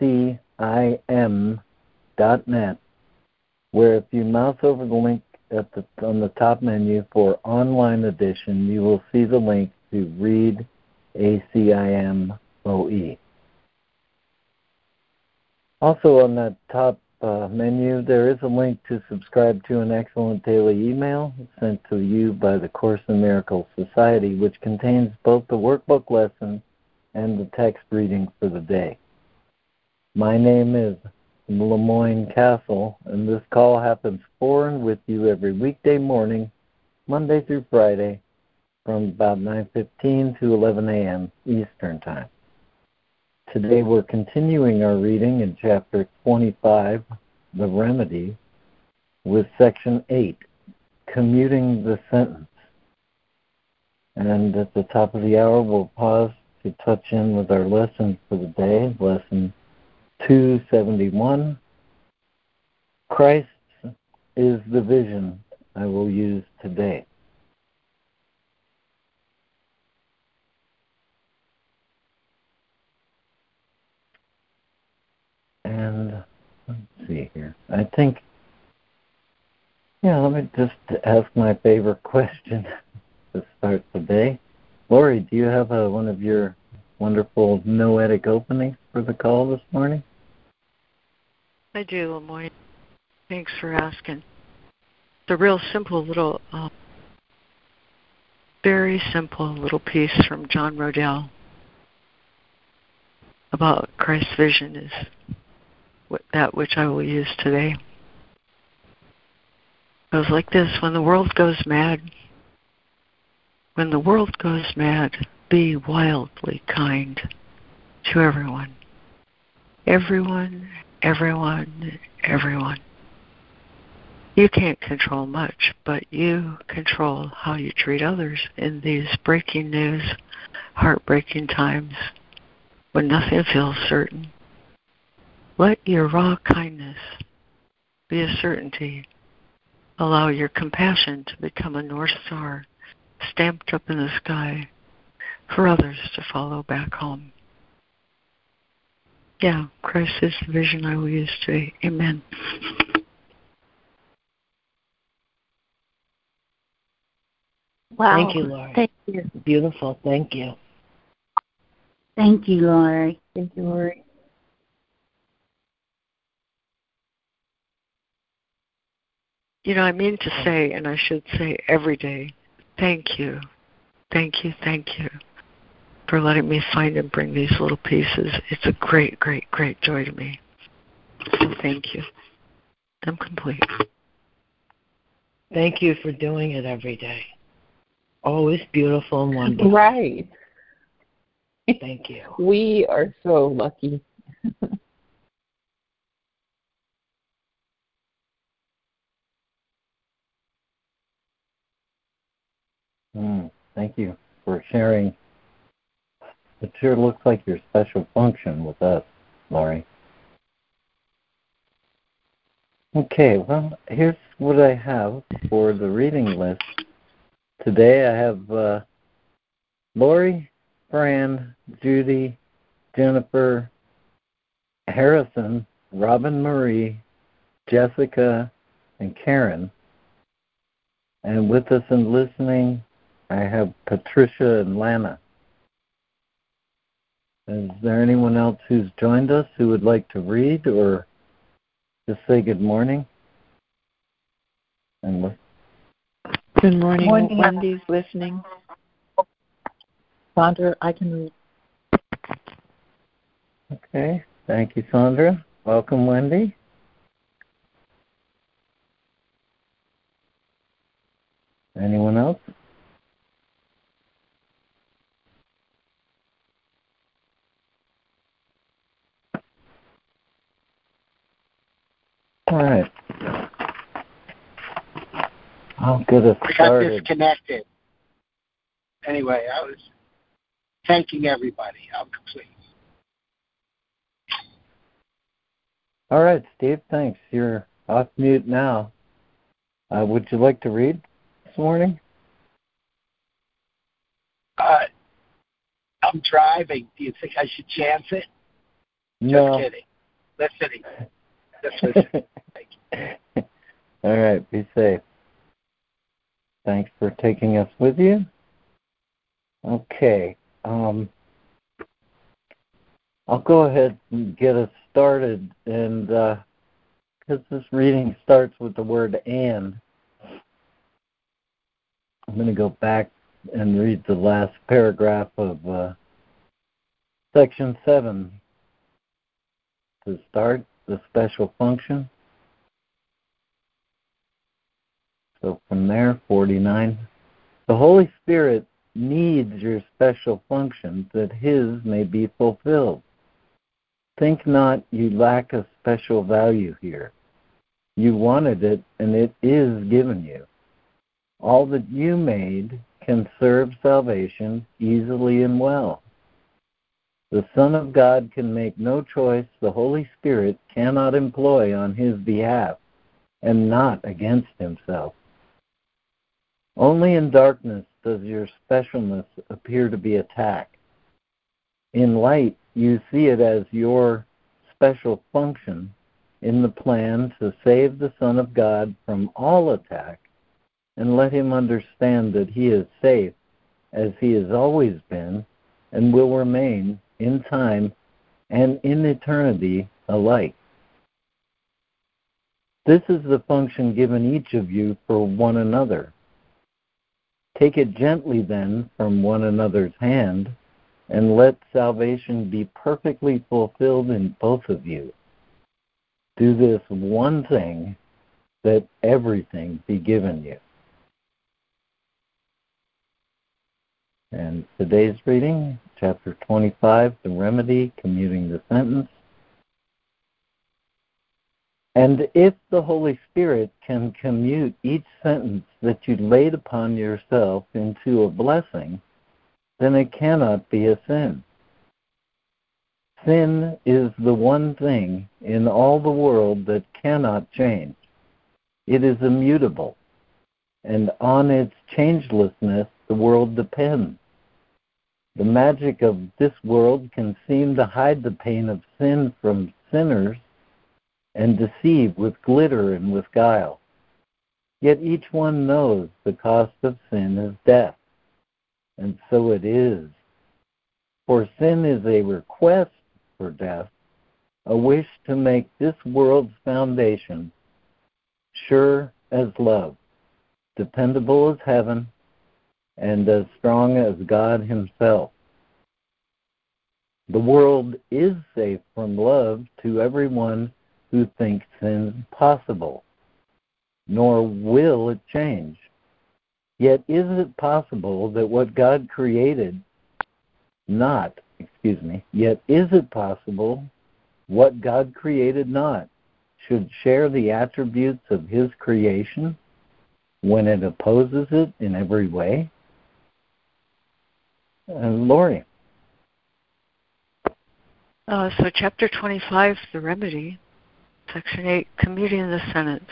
jcim.net, where if you mouse over the link at the, on the top menu for online edition, you will see the link to read ACIMOE. Also on that top uh, menu, there is a link to subscribe to an excellent daily email sent to you by the Course in Miracles Society, which contains both the workbook lesson and the text reading for the day. My name is LeMoyne Castle, and this call happens for and with you every weekday morning, Monday through Friday, from about 9:15 to 11 a.m. Eastern Time. Today we're continuing our reading in chapter 25, The Remedy, with section 8, Commuting the Sentence. And at the top of the hour, we'll pause to touch in with our lesson for the day, lesson 271. Christ is the vision I will use today. And let's see here. I think, yeah, let me just ask my favorite question to start the day. Lori, do you have a, one of your wonderful noetic opening for the call this morning? I do, LeMoyne. Thanks for asking. It's a real simple little, uh, very simple little piece from John Rodell about Christ's vision is that which I will use today. It goes like this When the world goes mad, when the world goes mad, be wildly kind to everyone. Everyone, everyone, everyone. You can't control much, but you control how you treat others in these breaking news, heartbreaking times when nothing feels certain. Let your raw kindness be a certainty. Allow your compassion to become a North Star stamped up in the sky for others to follow back home. Yeah, Christ is the vision I will use today. Amen. Wow. Thank you, Lord. Thank you. Beautiful. Thank you. Thank you, Lori. Thank you, Lori. You know, I mean to say, and I should say every day, thank you, thank you, thank you for letting me find and bring these little pieces. It's a great, great, great joy to me. So thank you. I'm complete. Thank you for doing it every day. Always beautiful and wonderful. Right. Thank you. We are so lucky. Mm, thank you for sharing. It sure looks like your special function with us, Laurie. Okay, well, here's what I have for the reading list. Today I have uh, Lori, Fran, Judy, Jennifer, Harrison, Robin Marie, Jessica, and Karen. And with us and listening, I have Patricia and Lana. Is there anyone else who's joined us who would like to read or just say good morning? And good morning. morning. Wendy's listening. Sandra, I can read. Okay. Thank you, Sandra. Welcome, Wendy. Anyone else? All right. I'll get us I got disconnected. Anyway, I was thanking everybody. I'm complete. All right, Steve, thanks. You're off mute now. Uh, would you like to read this morning? Uh, I'm driving. Do you think I should chance it? No. Just kidding. Listening. All right, be safe. Thanks for taking us with you. Okay. Um, I'll go ahead and get us started. And because this reading starts with the word and, I'm going to go back and read the last paragraph of uh, section 7 to start the special function. So from there, 49. The Holy Spirit needs your special function that His may be fulfilled. Think not you lack a special value here. You wanted it, and it is given you. All that you made can serve salvation easily and well. The Son of God can make no choice the Holy Spirit cannot employ on his behalf and not against himself. Only in darkness does your specialness appear to be attacked. In light, you see it as your special function in the plan to save the Son of God from all attack and let him understand that he is safe as he has always been and will remain in time and in eternity alike. This is the function given each of you for one another. Take it gently then from one another's hand, and let salvation be perfectly fulfilled in both of you. Do this one thing, that everything be given you. And today's reading, chapter 25, The Remedy, Commuting the Sentence. And if the Holy Spirit can commute each sentence that you laid upon yourself into a blessing, then it cannot be a sin. Sin is the one thing in all the world that cannot change. It is immutable, and on its changelessness the world depends. The magic of this world can seem to hide the pain of sin from sinners and deceive with glitter and with guile. Yet each one knows the cost of sin is death, and so it is. For sin is a request for death, a wish to make this world's foundation sure as love, dependable as heaven, and as strong as God Himself. The world is safe from love to everyone who thinks sin possible, nor will it change. Yet is it possible that what God created not, excuse me, yet is it possible what God created not should share the attributes of his creation when it opposes it in every way? And Lori. Uh, so, chapter 25, the remedy, section 8, commuting the sentence.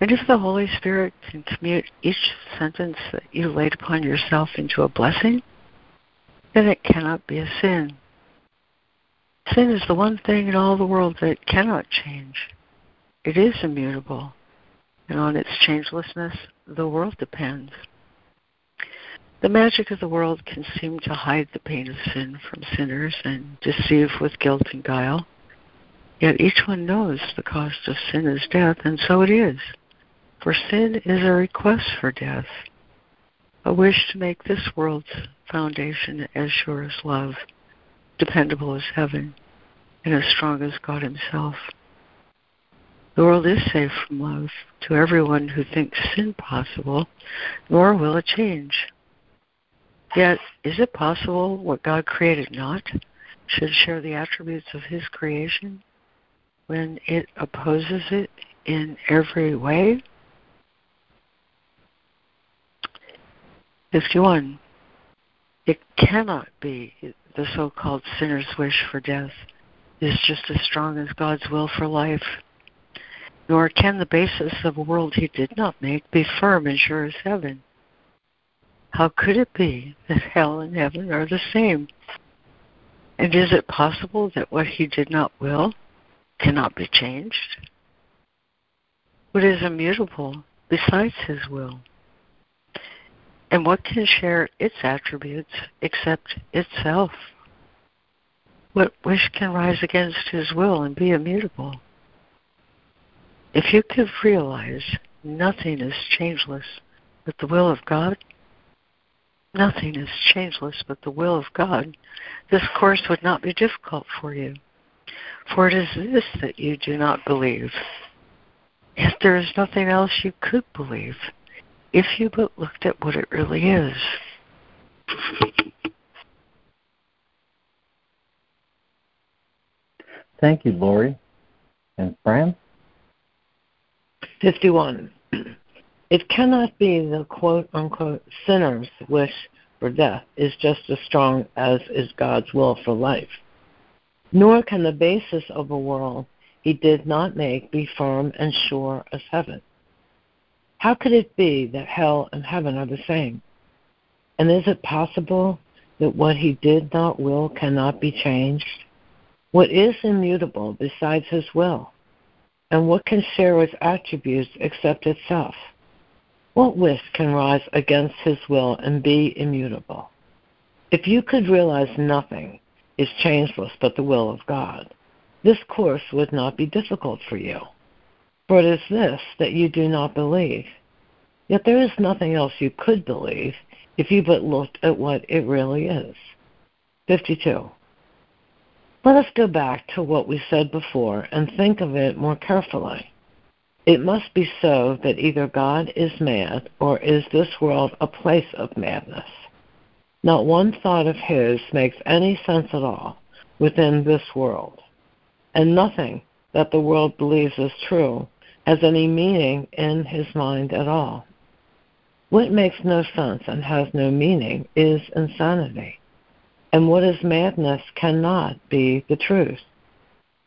And if the Holy Spirit can commute each sentence that you laid upon yourself into a blessing, then it cannot be a sin. Sin is the one thing in all the world that cannot change. It is immutable, and on its changelessness the world depends. The magic of the world can seem to hide the pain of sin from sinners and deceive with guilt and guile. Yet each one knows the cost of sin is death, and so it is. For sin is a request for death, a wish to make this world's foundation as sure as love, dependable as heaven, and as strong as God Himself. The world is safe from love to everyone who thinks sin possible, nor will it change. Yet, is it possible what God created not should share the attributes of His creation? when it opposes it in every way? 51. It cannot be the so called sinner's wish for death is just as strong as God's will for life. Nor can the basis of a world he did not make be firm and sure as heaven. How could it be that hell and heaven are the same? And is it possible that what he did not will cannot be changed? What is immutable besides his will? And what can share its attributes except itself? What wish can rise against his will and be immutable? If you could realize nothing is changeless but the will of God, nothing is changeless but the will of God, this course would not be difficult for you. For it is this that you do not believe. Yet there is nothing else you could believe if you but looked at what it really is. Thank you, Lori. And Fran? 51. It cannot be the quote unquote sinner's wish for death is just as strong as is God's will for life. Nor can the basis of a world he did not make be firm and sure as heaven. How could it be that hell and heaven are the same? And is it possible that what he did not will cannot be changed? What is immutable besides his will? And what can share its attributes except itself? What wish can rise against his will and be immutable? If you could realize nothing is changeless but the will of God, this course would not be difficult for you. For it is this that you do not believe. Yet there is nothing else you could believe if you but looked at what it really is. 52. Let us go back to what we said before and think of it more carefully. It must be so that either God is mad or is this world a place of madness. Not one thought of his makes any sense at all within this world, and nothing that the world believes is true has any meaning in his mind at all. What makes no sense and has no meaning is insanity, and what is madness cannot be the truth.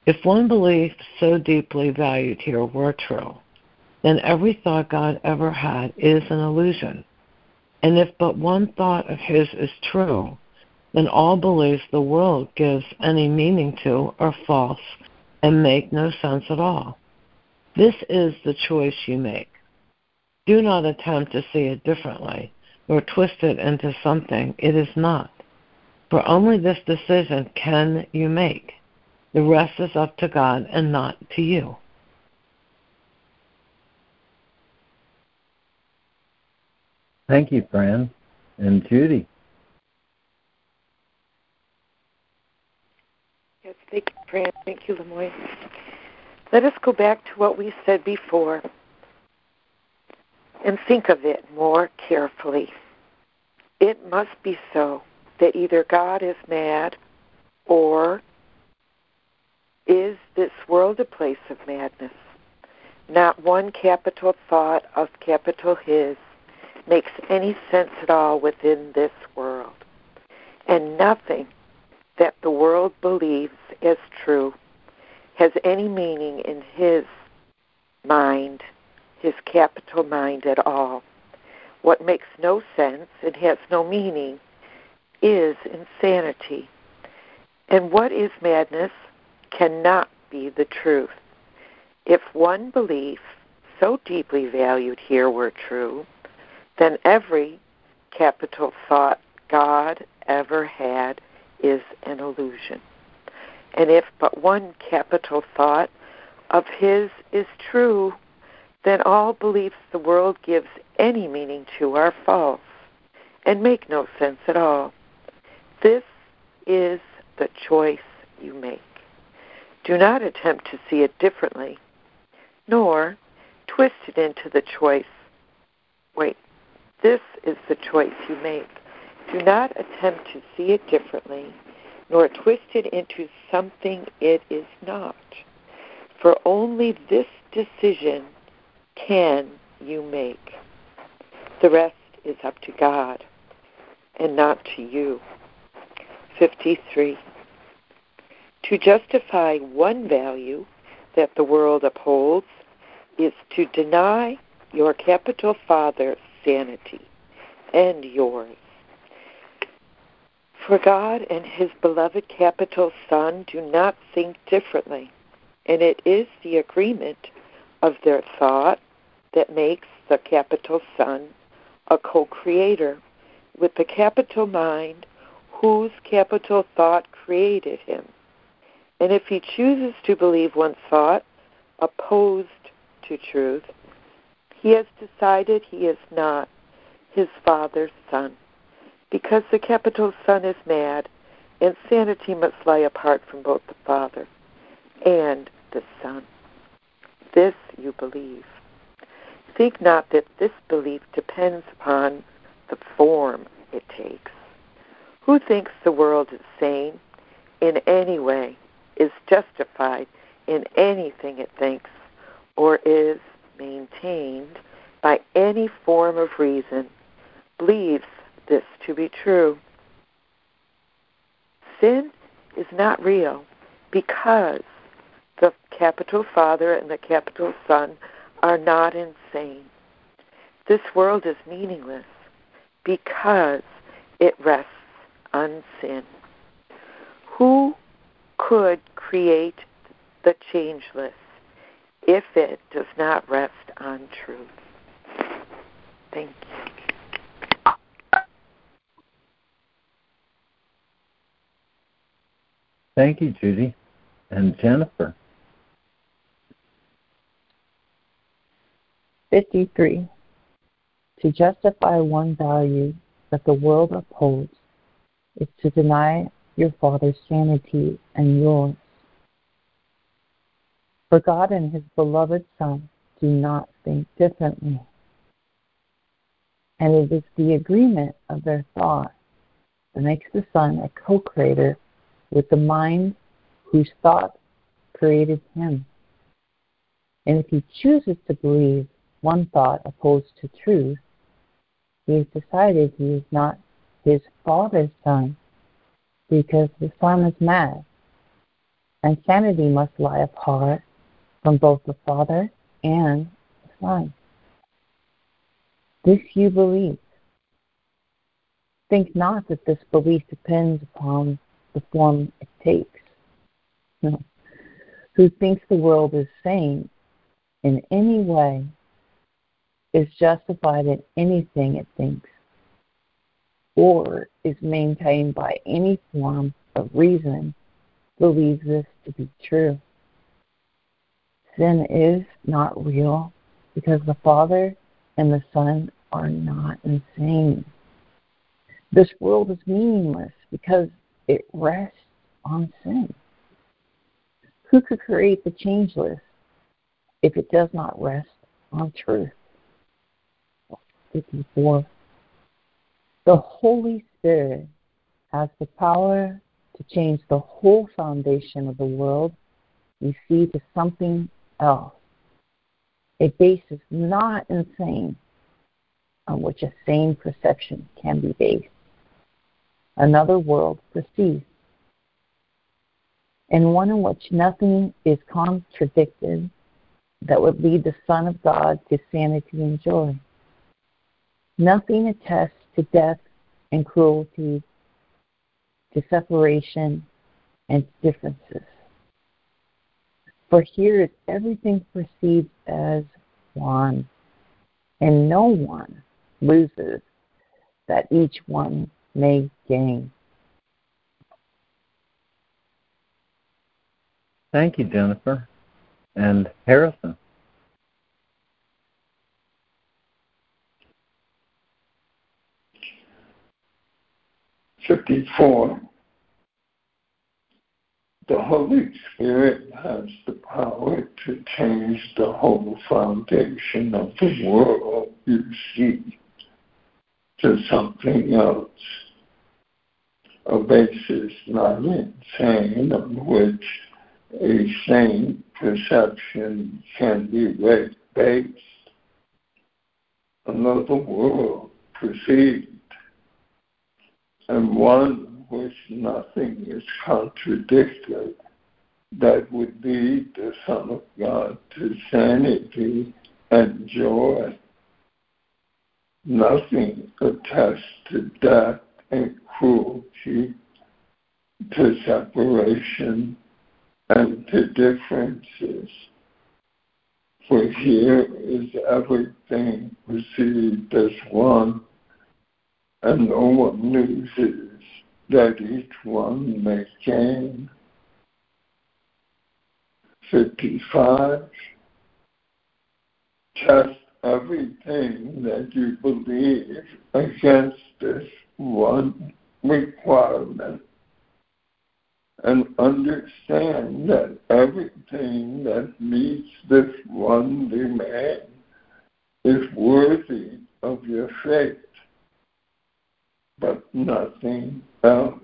If one belief so deeply valued here were true, then every thought God ever had is an illusion. And if but one thought of his is true, then all beliefs the world gives any meaning to are false and make no sense at all. This is the choice you make. Do not attempt to see it differently, or twist it into something it is not. For only this decision can you make. The rest is up to God and not to you. Thank you, Fran. And Judy. Yes, thank you, Fran. Thank you, LeMoyne. Let us go back to what we said before and think of it more carefully. It must be so that either God is mad or is this world a place of madness? Not one capital thought of capital His makes any sense at all within this world. And nothing that the world believes as true has any meaning in His mind, His capital mind at all. What makes no sense and has no meaning is insanity. And what is madness cannot be the truth. If one belief so deeply valued here were true, then every capital thought God ever had is an illusion. And if but one capital thought of his is true, then all beliefs the world gives any meaning to are false and make no sense at all. This is the choice you make. Do not attempt to see it differently, nor twist it into the choice. Wait, this is the choice you make. Do not attempt to see it differently, nor twist it into something it is not. for only this decision can you make. The rest is up to God and not to you. 53. To justify one value that the world upholds is to deny your capital Father sanity and yours. For God and His beloved capital Son do not think differently, and it is the agreement of their thought that makes the capital Son a co creator with the capital mind whose capital thought created him. And if he chooses to believe one thought opposed to truth, he has decided he is not his father's son, because the capital Son is mad, and sanity must lie apart from both the Father and the Son. This you believe. Think not that this belief depends upon the form it takes. Who thinks the world is sane in any way, is justified in anything it thinks, or is maintained by any form of reason, believes this to be true. Sin is not real because the capital Father and the capital Son are not insane. This world is meaningless because it rests on sin. Who could create the changeless if it does not rest on truth? Thank you. Thank you, Judy. And Jennifer. 53. To justify one value that the world upholds is to deny your Father's sanity and yours. For God and His beloved Son do not think differently. And it is the agreement of their thought that makes the Son a co creator with the mind whose thought created Him. And if He chooses to believe one thought opposed to truth, he has decided he is not his father's son because the son is mad, and sanity must lie apart from both the father and the son. This you believe. Think not that this belief depends upon the form it takes. No. Who thinks the world is sane in any way is justified in anything it thinks, or is maintained by any form of reason, believes this to be true. Sin is not real because the Father and the Son are not insane. This world is meaningless because it rests on sin. Who could create the changeless if it does not rest on truth? 54. The Holy Spirit has the power to change the whole foundation of the world we see to something else. A basis not insane on which a sane perception can be based. Another world perceived, and one in which nothing is contradicted that would lead the Son of God to sanity and joy. Nothing attests to death and cruelty, to separation and differences. For here is everything perceived as one, and no one loses that each one may gain. Thank you, Jennifer. And Harrison. 54. The Holy Spirit has the power to change the whole foundation of the world you see to something else, a basis not insane on which a sane perception can be based. Another world perceived, and one which nothing is contradicted that would lead the Son of God to sanity and joy. Nothing attests to death and cruelty, to separation and to differences. For here is everything perceived as one, and no one loses that each one may gain. 55. Test everything that you believe against this one requirement and understand that everything that meets this one demand is worthy of your faith, but nothing else.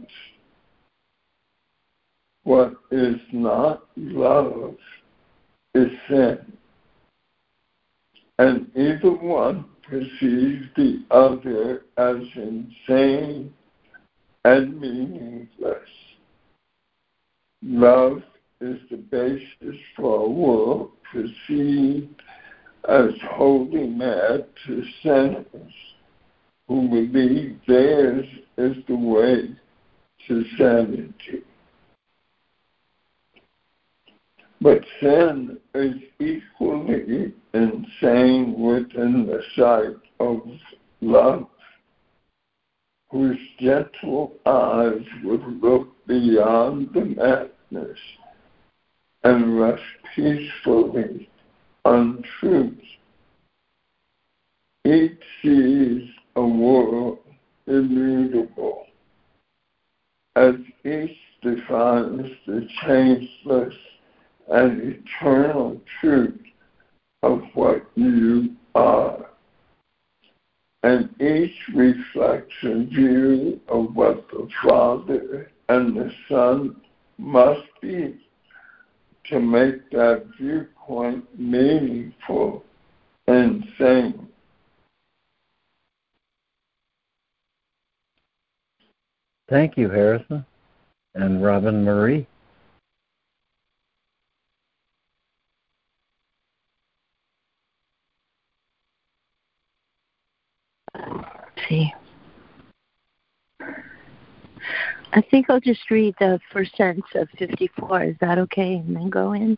What is not love is sin. And either one perceives the other as insane and meaningless. Love is the basis for a world perceived as wholly mad to sinners who believe theirs is the way to sanity. But sin is equally insane within the sight of love, whose gentle eyes would look beyond the madness and rest peacefully on truth. Each sees a world immutable, as each defines the changeless and eternal truth of what you are. And each reflects a view of what the Father and the Son must be to make that viewpoint meaningful and sane. Thank you, Harrison and Robin Marie. see. I think I'll just read the first sentence of 54. Is that okay? And then go in.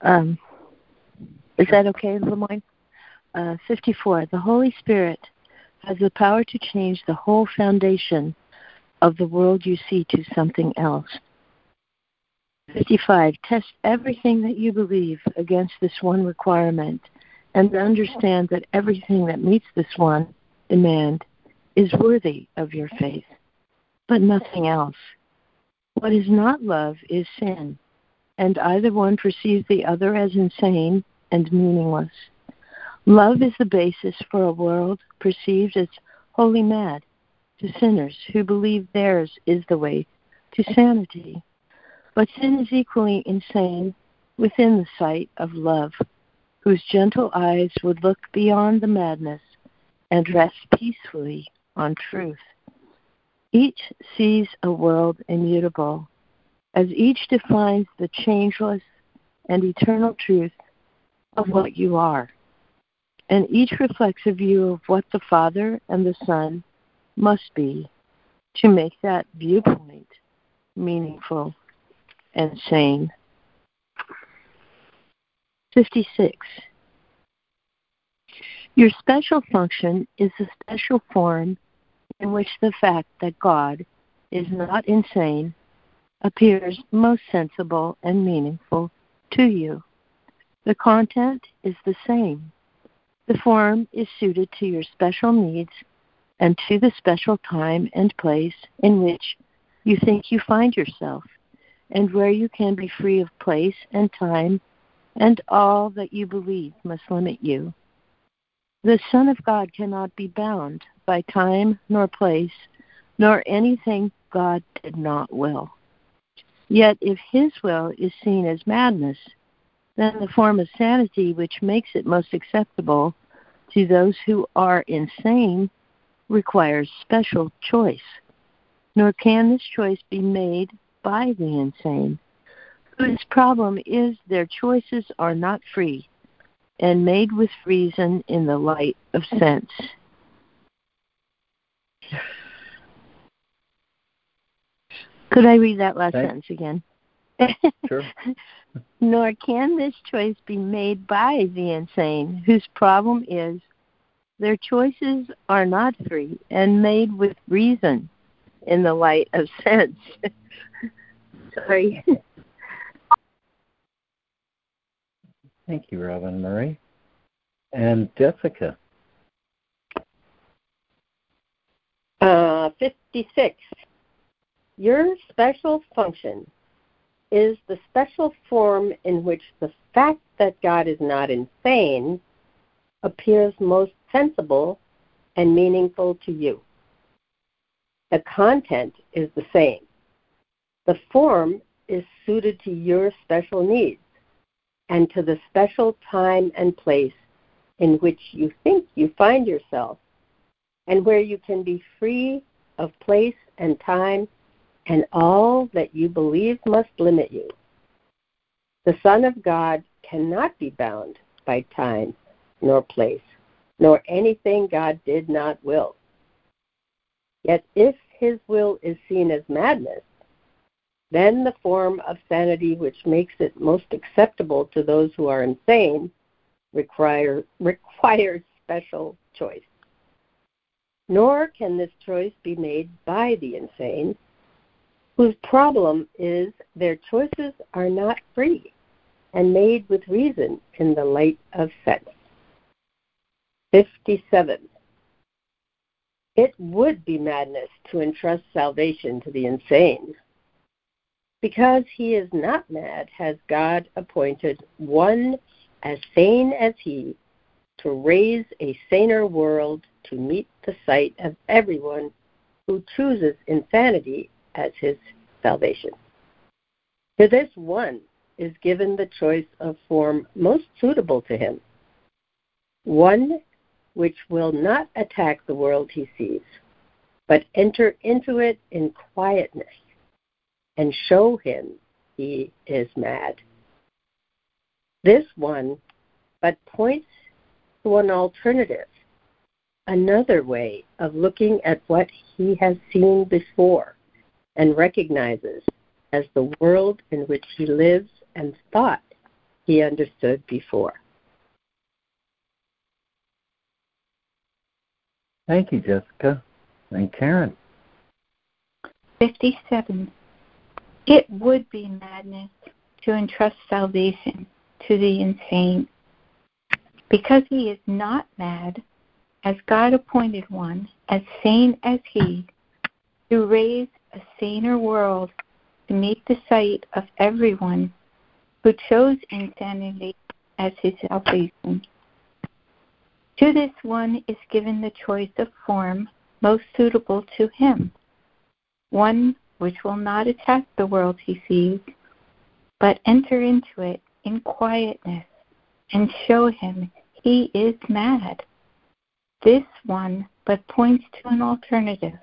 Um, is that okay, LeMoyne? Uh, 54. The Holy Spirit has the power to change the whole foundation of the world you see to something else. 55. Test everything that you believe against this one requirement and understand that everything that meets this one demand is worthy of your faith, but nothing else. What is not love is sin, and either one perceives the other as insane and meaningless. Love is the basis for a world perceived as wholly mad to sinners who believe theirs is the way to sanity. But sin is equally insane within the sight of love, whose gentle eyes would look beyond the madness and rest peacefully on truth. Each sees a world immutable, as each defines the changeless and eternal truth of what you are, and each reflects a view of what the Father and the Son must be to make that viewpoint meaningful and sane. 56. Your special function is a special form in which the fact that God is not insane appears most sensible and meaningful to you. The content is the same. The form is suited to your special needs and to the special time and place in which you think you find yourself, and where you can be free of place and time and all that you believe must limit you. The Son of God cannot be bound by time nor place, nor anything God did not will. Yet if his will is seen as madness, then the form of sanity which makes it most acceptable to those who are insane requires special choice. Nor can this choice be made by the insane, whose problem is their choices are not free and made with reason in the light of sense. Could I read that last Thanks. sentence again? Sure. Nor can this choice be made by the insane, whose problem is their choices are not free and made with reason in the light of sense. Sorry. Thank you, Robin Marie. And Jessica. Uh, 56. Your special function is the special form in which the fact that God is not insane appears most sensible and meaningful to you. The content is the same. The form is suited to your special needs and to the special time and place in which you think you find yourself and where you can be free of place and time and all that you believe must limit you. The Son of God cannot be bound by time nor place, nor anything God did not will. Yet if his will is seen as madness, then the form of sanity which makes it most acceptable to those who are insane require, requires special choice. Nor can this choice be made by the insane, whose problem is their choices are not free and made with reason in the light of sense. 57. It would be madness to entrust salvation to the insane. Because he is not mad, has God appointed one as sane as he to raise a saner world to meet the sight of everyone who chooses insanity as his salvation. To this one is given the choice of form most suitable to him, one which will not attack the world he sees, but enter into it in quietness and show him he is mad. This one but points to an alternative, another way of looking at what he has seen before and recognizes as the world in which he lives and thought he understood before. Thank you, Jessica. And Karen. 57. It would be madness to entrust salvation to the insane. Because he is not mad, as God appointed one, as sane as he, to raise a saner world to meet the sight of everyone who chose insanity as his salvation. To this one is given the choice of form most suitable to him, one which will not attack the world he sees, but enter into it in quietness and show him he is mad. This one but points to an alternative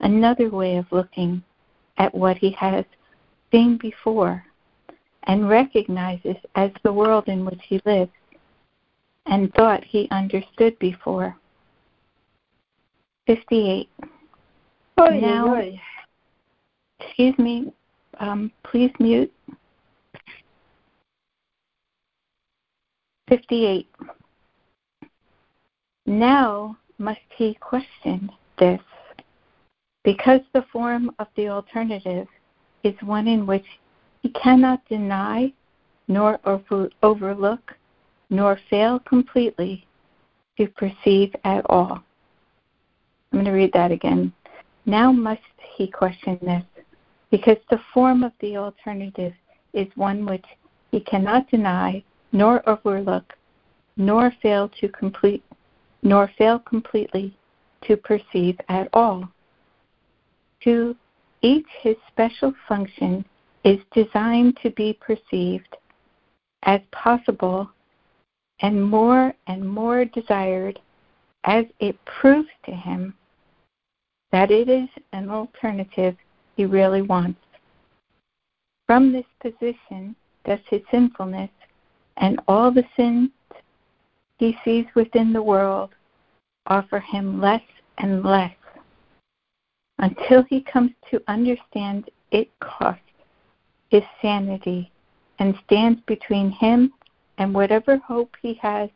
another way of looking at what he has seen before and recognizes as the world in which he lives and thought he understood before. 58. Oy, now, oy. excuse me, um, please mute. 58. Now must he question this because the form of the alternative is one in which he cannot deny nor over- overlook nor fail completely to perceive at all. I'm going to read that again. Now must he question this, because the form of the alternative is one which he cannot deny nor overlook nor fail to complete nor fail completely to perceive at all. To each his special function is designed to be perceived as possible and more and more desired as it proves to him that it is an alternative he really wants. From this position does his sinfulness and all the sins he sees within the world offer him less and less until he comes to understand it costs his sanity and stands between him and whatever hope he has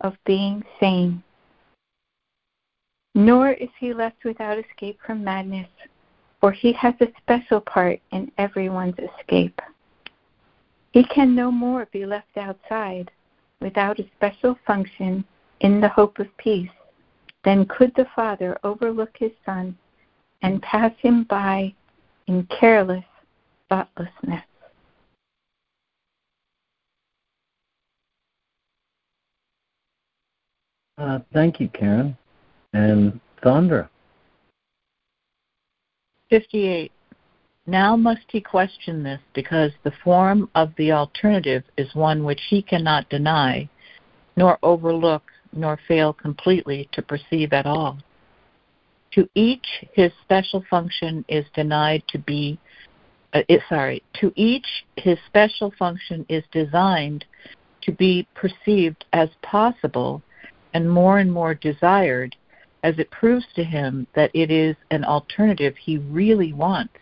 of being sane. Nor is he left without escape from madness, for he has a special part in everyone's escape. He can no more be left outside without a special function in the hope of peace than could the Father overlook his Son and pass him by in careless thoughtlessness. Uh, thank you, Karen. And Sandra. 58. Now must he question this, because the form of the alternative is one which he cannot deny, nor overlook, nor fail completely to perceive at all. To each his special function is denied to be, uh, it, sorry, to each his special function is designed to be perceived as possible and more and more desired as it proves to him that it is an alternative he really wants.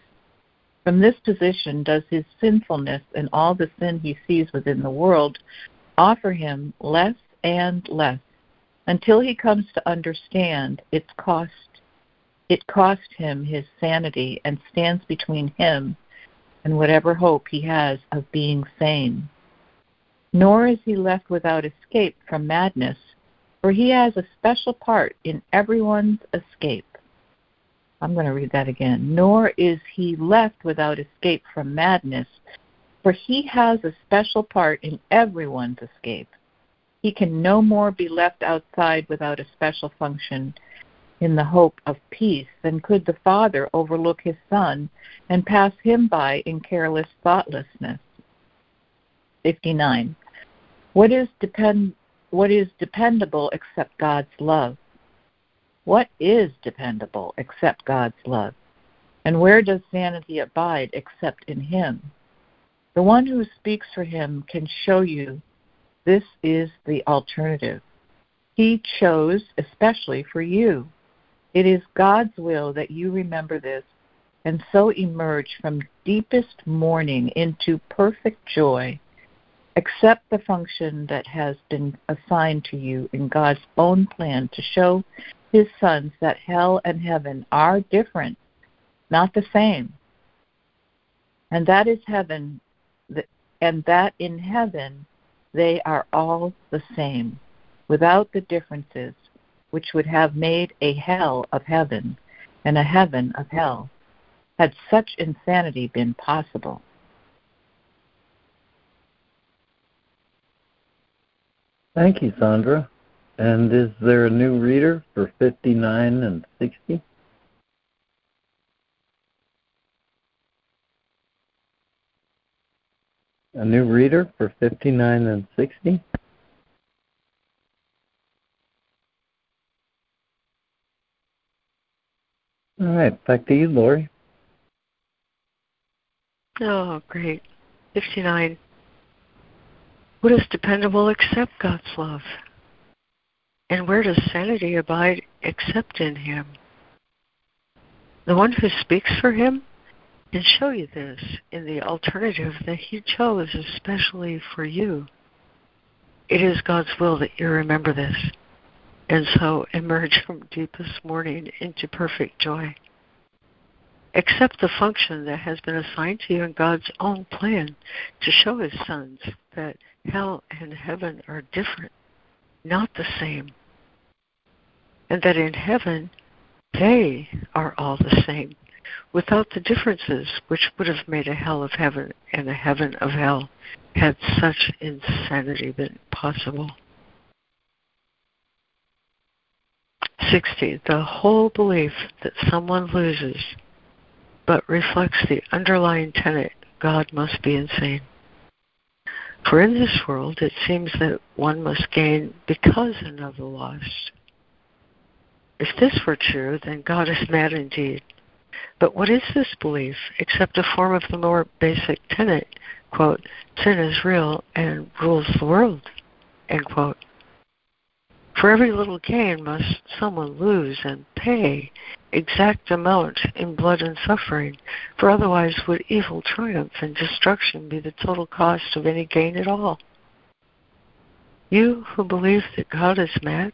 From this position does his sinfulness and all the sin he sees within the world offer him less and less until he comes to understand its cost. It cost him his sanity and stands between him and whatever hope he has of being sane. Nor is he left without escape from madness for he has a special part in everyone's escape. I'm going to read that again. Nor is he left without escape from madness, for he has a special part in everyone's escape. He can no more be left outside without a special function in the hope of peace than could the Father overlook his Son and pass him by in careless thoughtlessness. 59. What is depend what is dependable except God's love? What is dependable except God's love? And where does sanity abide except in Him? The one who speaks for Him can show you this is the alternative. He chose especially for you. It is God's will that you remember this and so emerge from deepest mourning into perfect joy Accept the function that has been assigned to you in God's own plan to show his sons that hell and heaven are different, not the same. And that is heaven, and that in heaven they are all the same, without the differences which would have made a hell of heaven and a heaven of hell, had such insanity been possible. Thank you, Sandra. And is there a new reader for 59 and 60? A new reader for 59 and 60? All right, back to you, Lori. Oh, great. 59. Is dependable except God's love? And where does sanity abide except in Him? The one who speaks for Him can show you this in the alternative that He chose especially for you. It is God's will that you remember this, and so emerge from deepest mourning into perfect joy. Accept the function that has been assigned to you in God's own plan to show His sons that hell and heaven are different, not the same. And that in heaven, they are all the same, without the differences which would have made a hell of heaven and a heaven of hell had such insanity been possible. 60. The whole belief that someone loses but reflects the underlying tenet God must be insane. For in this world it seems that one must gain because another lost. If this were true, then God is mad indeed. But what is this belief except a form of the more basic tenet, quote, sin is real and rules the world, end quote. For every little gain must someone lose and pay exact amount in blood and suffering, for otherwise would evil triumph and destruction be the total cost of any gain at all. You who believe that God is mad,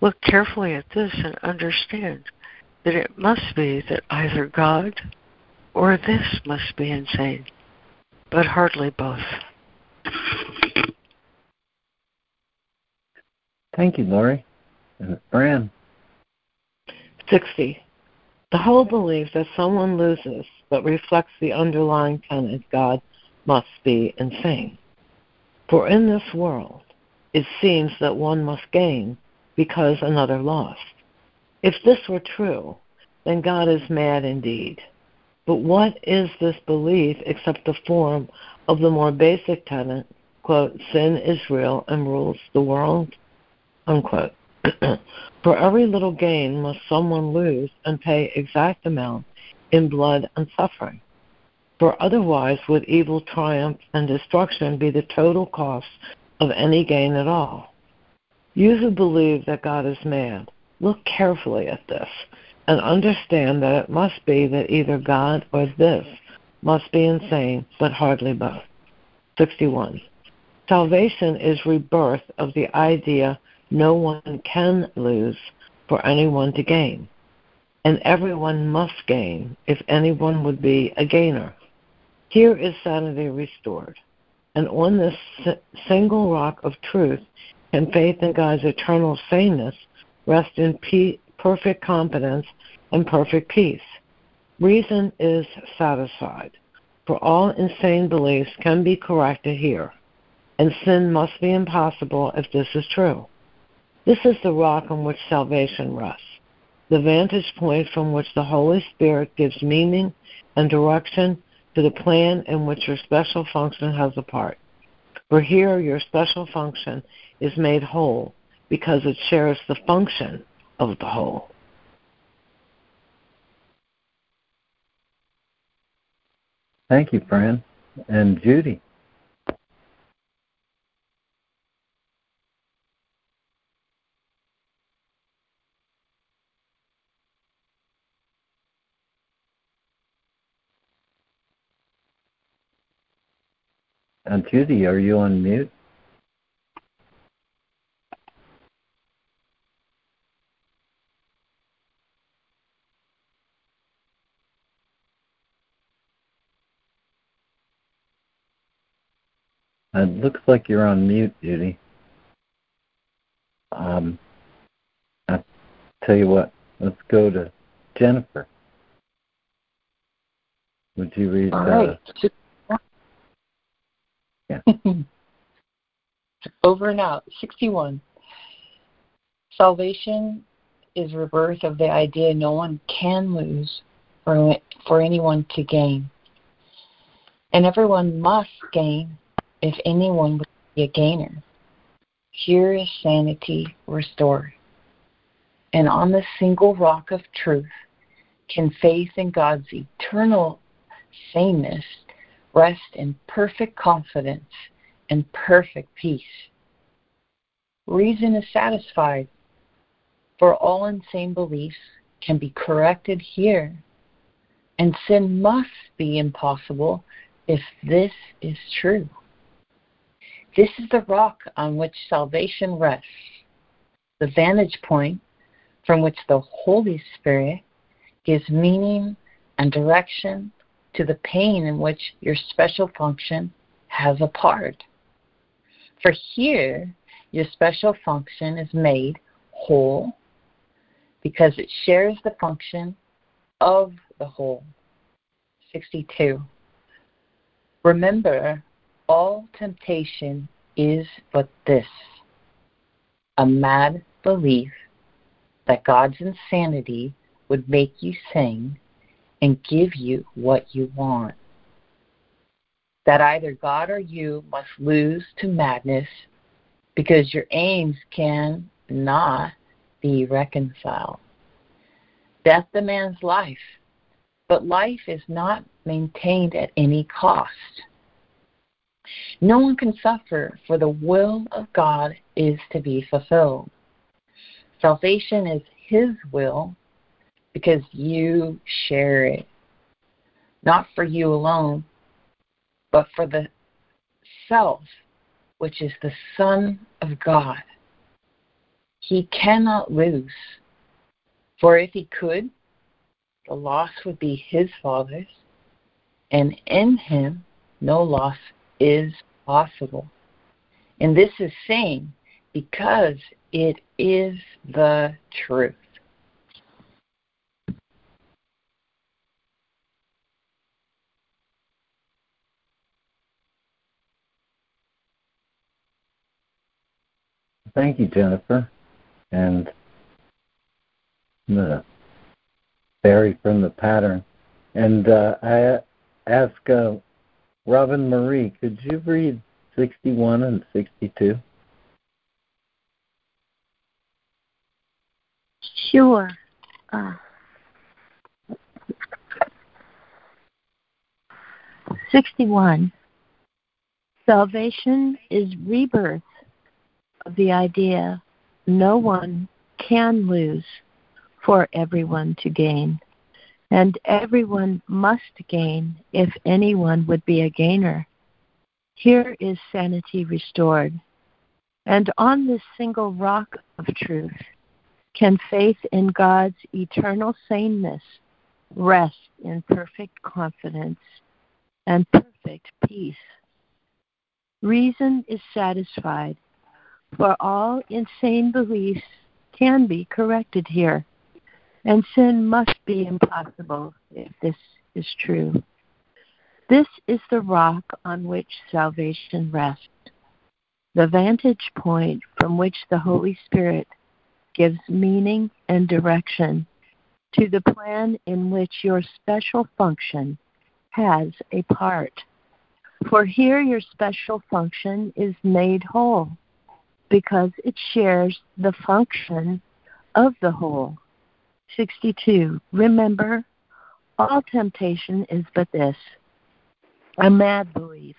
look carefully at this and understand that it must be that either God or this must be insane, but hardly both. Thank you, Lori. Fran. 60. The whole belief that someone loses but reflects the underlying tenet God must be insane. For in this world, it seems that one must gain because another lost. If this were true, then God is mad indeed. But what is this belief except the form of the more basic tenet, quote, sin is real and rules the world? Unquote. For every little gain must someone lose and pay exact amount in blood and suffering. For otherwise would evil triumph and destruction be the total cost of any gain at all. You who believe that God is mad, look carefully at this and understand that it must be that either God or this must be insane, but hardly both. 61. Salvation is rebirth of the idea no one can lose for anyone to gain, and everyone must gain if anyone would be a gainer. Here is sanity restored, and on this single rock of truth can faith in God's eternal saneness rest in perfect confidence and perfect peace. Reason is satisfied, for all insane beliefs can be corrected here, and sin must be impossible if this is true. This is the rock on which salvation rests, the vantage point from which the Holy Spirit gives meaning and direction to the plan in which your special function has a part. For here your special function is made whole because it shares the function of the whole. Thank you, Fran. And Judy. And Judy, are you on mute? It looks like you're on mute, Judy. Um, I tell you what, let's go to Jennifer. Would you read? All right. Yeah. Over and out. 61. Salvation is rebirth of the idea no one can lose for, for anyone to gain. And everyone must gain if anyone would be a gainer. Here is sanity restored. And on the single rock of truth can faith in God's eternal sameness rest in perfect confidence and perfect peace. Reason is satisfied, for all insane beliefs can be corrected here, and sin must be impossible if this is true. This is the rock on which salvation rests, the vantage point from which the Holy Spirit gives meaning and direction to the pain in which your special function has a part. For here, your special function is made whole because it shares the function of the whole. 62. Remember all temptation is but this a mad belief that God's insanity would make you sing and give you what you want. that either God or you must lose to madness because your aims can not be reconciled. Death demands life, but life is not maintained at any cost. No one can suffer, for the will of God is to be fulfilled. Salvation is His will because you share it, not for you alone, but for the self, which is the Son of God. He cannot lose, for if he could, the loss would be his Father's, and in him no loss is possible. And this is saying because it is the truth. Thank you, Jennifer. And the vary from the pattern. And uh, I ask uh, Robin Marie, could you read 61 and 62? Sure. Uh, 61. Salvation is rebirth of the idea no one can lose for everyone to gain. And everyone must gain if anyone would be a gainer. Here is sanity restored. And on this single rock of truth can faith in God's eternal saneness rest in perfect confidence and perfect peace. Reason is satisfied for all insane beliefs can be corrected here, and sin must be impossible if this is true. This is the rock on which salvation rests, the vantage point from which the Holy Spirit gives meaning and direction to the plan in which your special function has a part. For here your special function is made whole because it shares the function of the whole. 62. Remember, all temptation is but this a mad belief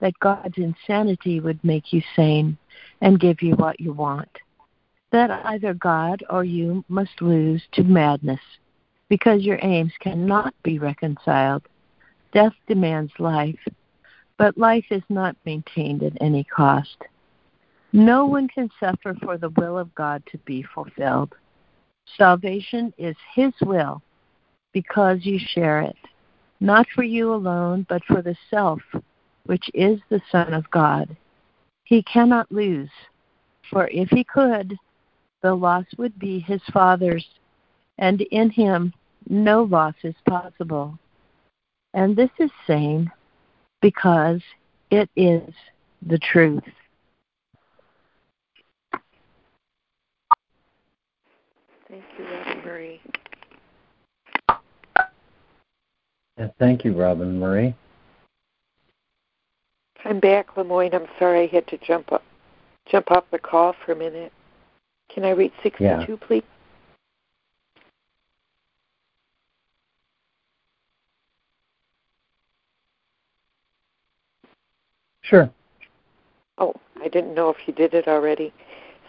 that God's insanity would make you sane and give you what you want. That either God or you must lose to madness because your aims cannot be reconciled. Death demands life, but life is not maintained at any cost. No one can suffer for the will of God to be fulfilled. Salvation is His will because you share it, not for you alone, but for the self, which is the Son of God. He cannot lose, for if he could, the loss would be his Father's, and in him no loss is possible. And this is saying because it is the truth. Thank you, Robin Marie. Yeah, thank you, Robin Marie. I'm back, LeMoyne. I'm sorry I had to jump up, jump off the call for a minute. Can I read 62, yeah. please? Sure. Oh, I didn't know if you did it already.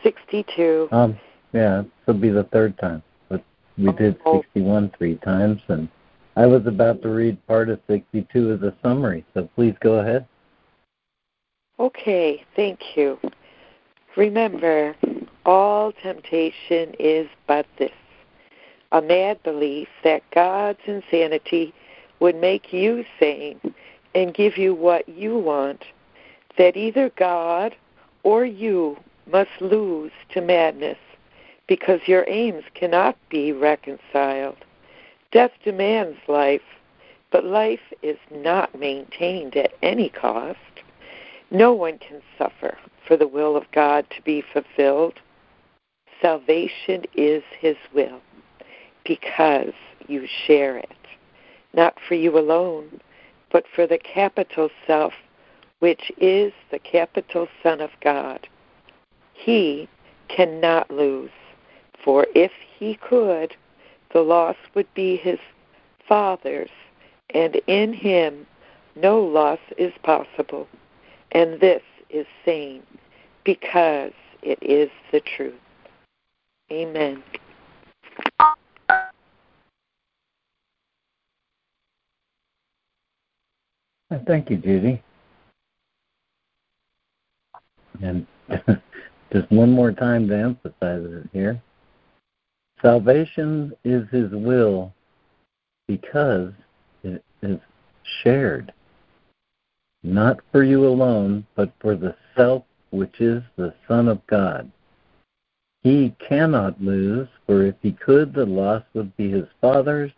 62. Um, yeah, this will be the third time. But we did Oh. 61 three times, and I was about to read part of 62 as a summary, so please go ahead. Okay, thank you. Remember, all temptation is but this a mad belief that God's insanity would make you sane and give you what you want, that either God or you must lose to madness because your aims cannot be reconciled. Death demands life, but life is not maintained at any cost. No one can suffer for the will of God to be fulfilled. Salvation is His will because you share it, not for you alone, but for the capital self, which is the capital Son of God. He cannot lose, for if he could, the loss would be his Father's, and in him no loss is possible. And this is sane because it is the truth. Amen. Thank you, Judy. And just one more time to emphasize it here. Salvation is his will because it is shared, not for you alone, but for the self which is the Son of God. He cannot lose, for if he could, the loss would be his Father's,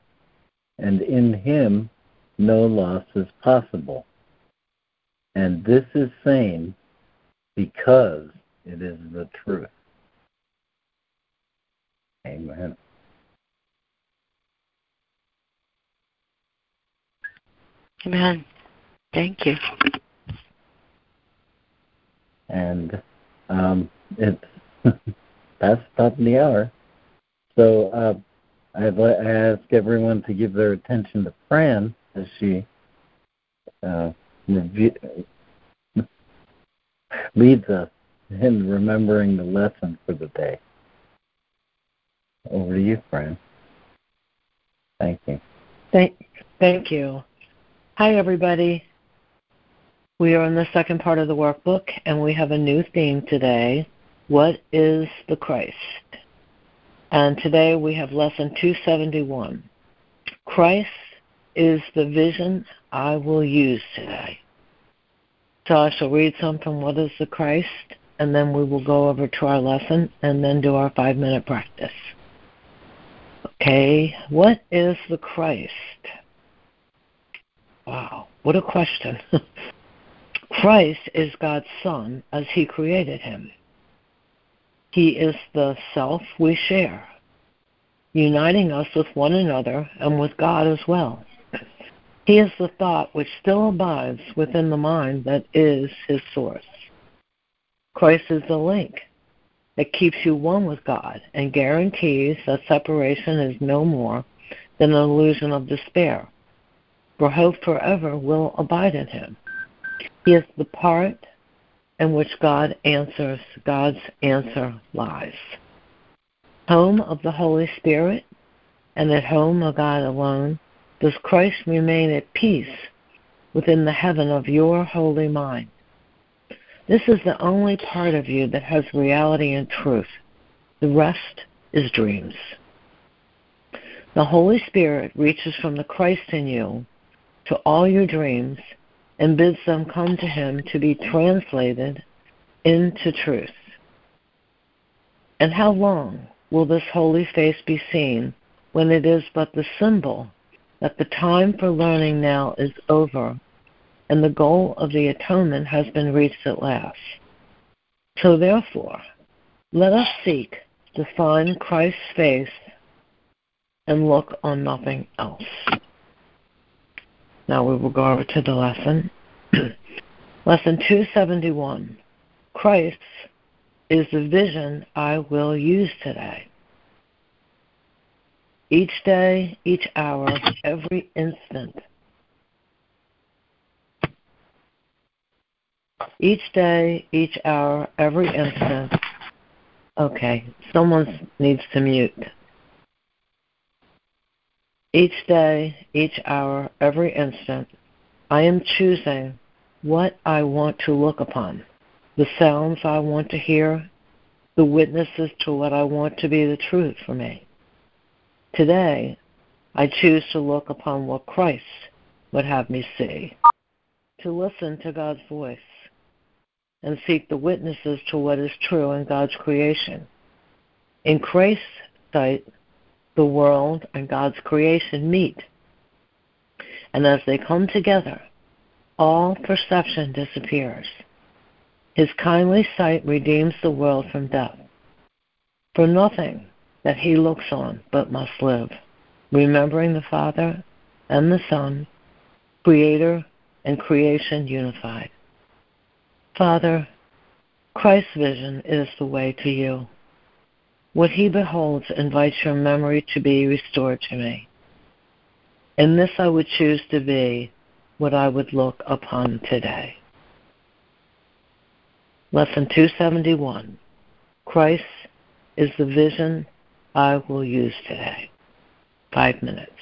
and in him no loss is possible. And this is sane because it is the truth. Amen. Amen. Thank you. And um, it's past top of the hour. So uh, I'd I ask everyone to give their attention to Fran as she uh, review, leads us in remembering the lesson for the day. Over to you, Fran. Thank you. Thank, thank you. Hi, everybody. We are in the second part of the workbook, and we have a new theme today. What is the Christ? And today we have lesson 271. Christ is the vision I will use today. So I shall read some from What is the Christ, and then we will go over to our lesson and then do our five minute practice. Okay, what is the Christ? Wow, what a question. Christ is God's Son as He created Him. He is the self we share, uniting us with one another and with God as well. He is the thought which still abides within the mind that is his source. Christ is the link that keeps you one with God and guarantees that separation is no more than an illusion of despair, for hope forever will abide in him. He is the part in which God answers, God's answer lies. Home of the Holy Spirit and at home of God alone, does Christ remain at peace within the heaven of your holy mind? This is the only part of you that has reality and truth. The rest is dreams. The Holy Spirit reaches from the Christ in you to all your dreams and bids them come to Him to be translated into truth. And how long will this holy face be seen when it is but the symbol that the time for learning now is over and the goal of the atonement has been reached at last. So therefore, let us seek to find Christ's face and look on nothing else. Now we will go over to the lesson. lesson 271 Christ is the vision I will use today each day, each hour, every instant. Each day, each hour, every instant. Okay, someone needs to mute. Each day, each hour, every instant, I am choosing what I want to look upon, the sounds I want to hear, the witnesses to what I want to be the truth for me. Today, I choose to look upon what Christ would have me see, to listen to God's voice, and seek the witnesses to what is true in God's creation. In Christ's sight, the world and God's creation meet. And as they come together, all perception disappears. His kindly sight redeems the world from death. For nothing that he looks on but must live, remembering the Father and the Son, Creator and creation unified. Father, Christ's vision is the way to you. What he beholds invites your memory to be restored to me. In this I would choose to be what I would look upon today. Lesson 271 Christ is the vision I will use today. Five minutes.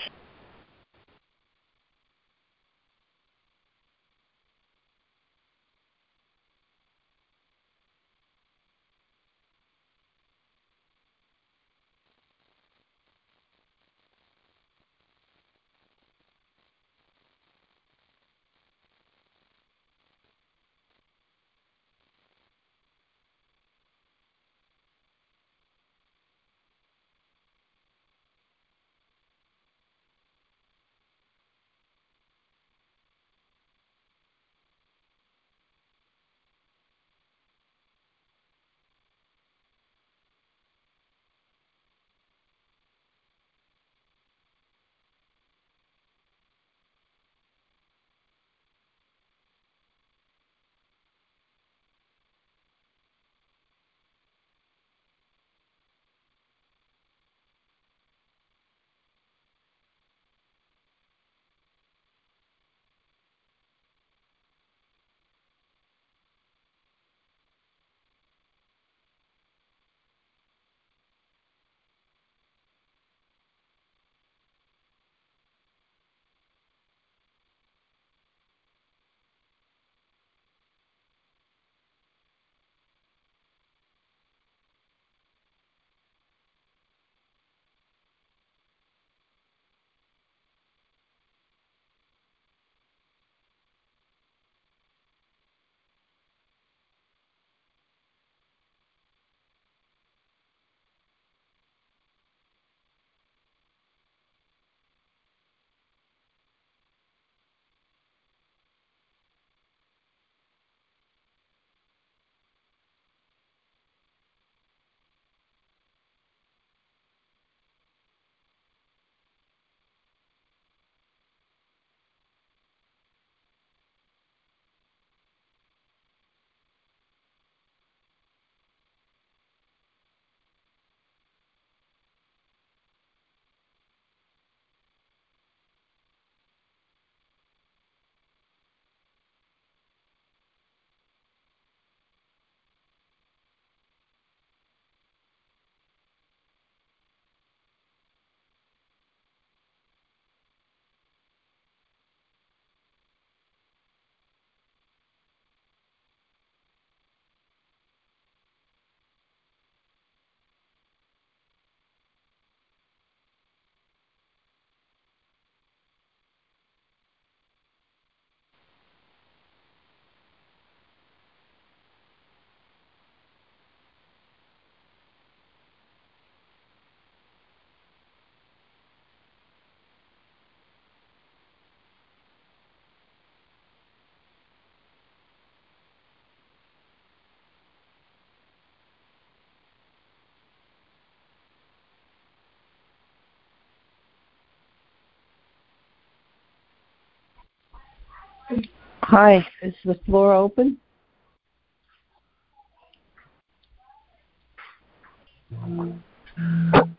Hi, is the floor open?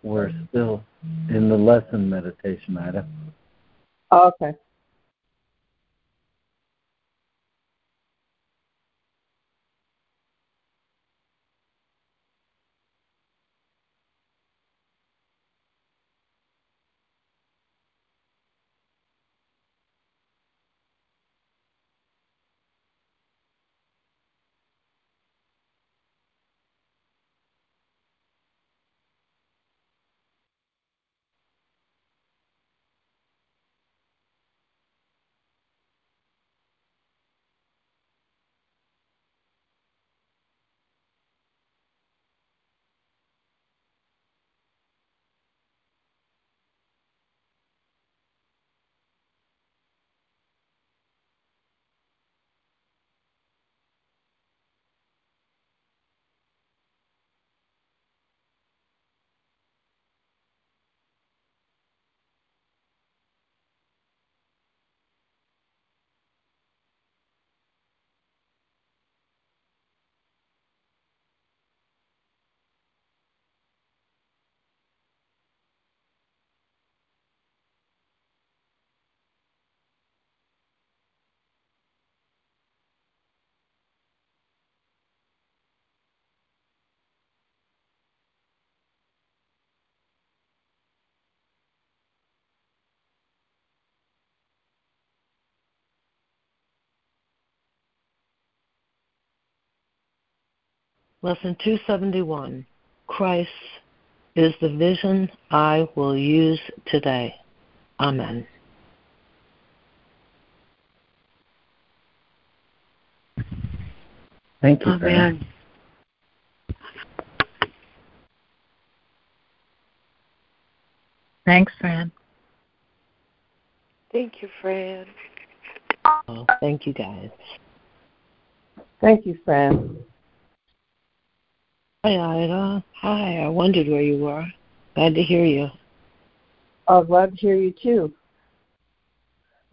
We're still in the lesson meditation, Ida. Oh, okay. Lesson 271 Christ is the vision I will use today. Amen. Thank you. Amen. Fran. Thanks, Fran. Thank you, Fran. Oh, thank you, guys. Thank you, Fran. Hi, Ida. Hi. I wondered where you were. Glad to hear you. I'm glad to hear you too.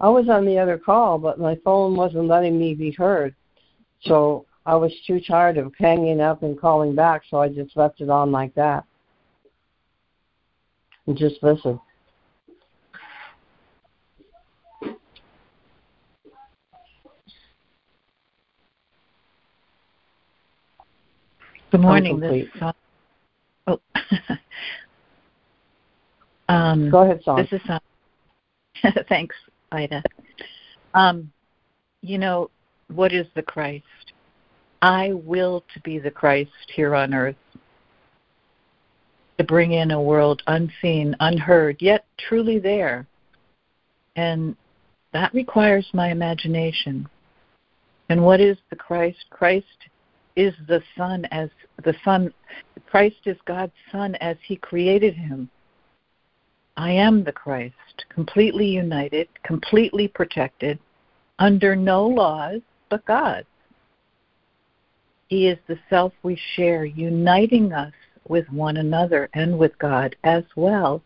I was on the other call, but my phone wasn't letting me be heard. So I was too tired of hanging up and calling back, so I just left it on like that. And just listened. Good morning. This, uh, oh. um, Go ahead, Son. This is uh, thanks, Ida. Um, you know what is the Christ? I will to be the Christ here on earth, to bring in a world unseen, unheard, yet truly there, and that requires my imagination. And what is the Christ? Christ is the Son as the Son. Christ is God's Son as He created Him. I am the Christ, completely united, completely protected, under no laws but God. He is the self we share, uniting us with one another and with God as well.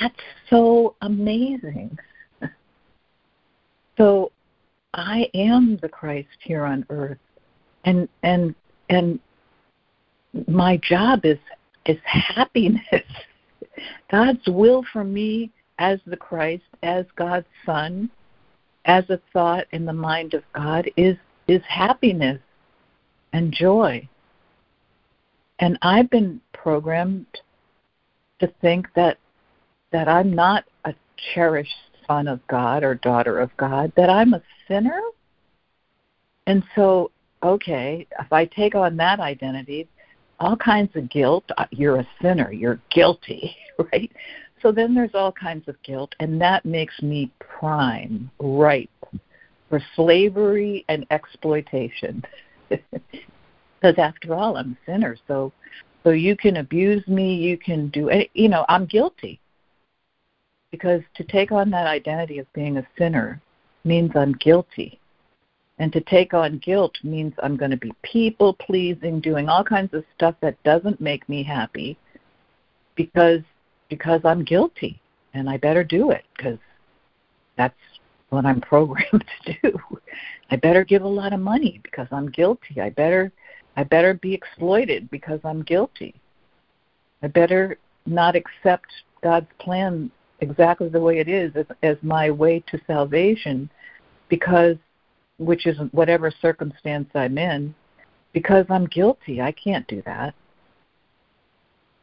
That's so amazing. so I am the Christ here on earth. And and and my job is is happiness. God's will for me as the Christ, as God's Son, as a thought in the mind of God is is happiness and joy. And I've been programmed to think that that I'm not a cherished son of God or daughter of God, that I'm a sinner. And so, okay, if I take on that identity, all kinds of guilt, uh, you're a sinner, you're guilty, right? So then there's all kinds of guilt, and that makes me prime, ripe for slavery and exploitation. Because after all, I'm a sinner. So, so you can abuse me, you can do, you know, I'm guilty. Because to take on that identity of being a sinner means I'm guilty. And to take on guilt means I'm going to be people pleasing, doing all kinds of stuff that doesn't make me happy because because I'm guilty and I better do it because that's what I'm programmed to do. I better give a lot of money because I'm guilty. I better I better be exploited because I'm guilty. I better not accept God's plan exactly the way it is as, as my way to salvation because which is whatever circumstance I'm in because I'm guilty. I can't do that.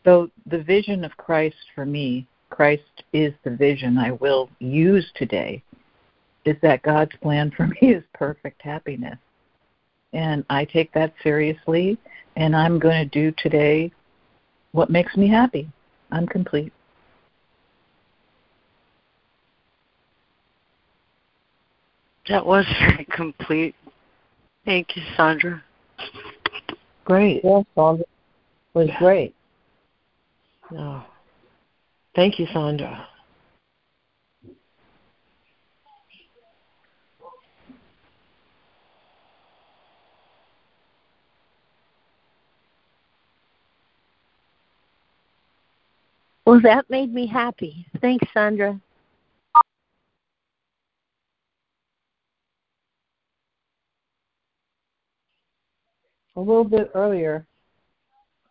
So the vision of Christ for me, Christ is the vision I will use today, is that God's plan for me is perfect happiness. And I take that seriously, and I'm going to do today what makes me happy. I'm complete. That was very complete. Thank you, Sandra. Great. Yes, Sandra. It was great. No. Thank you, Sandra. Well, that made me happy. Thanks, Sandra. A little bit earlier,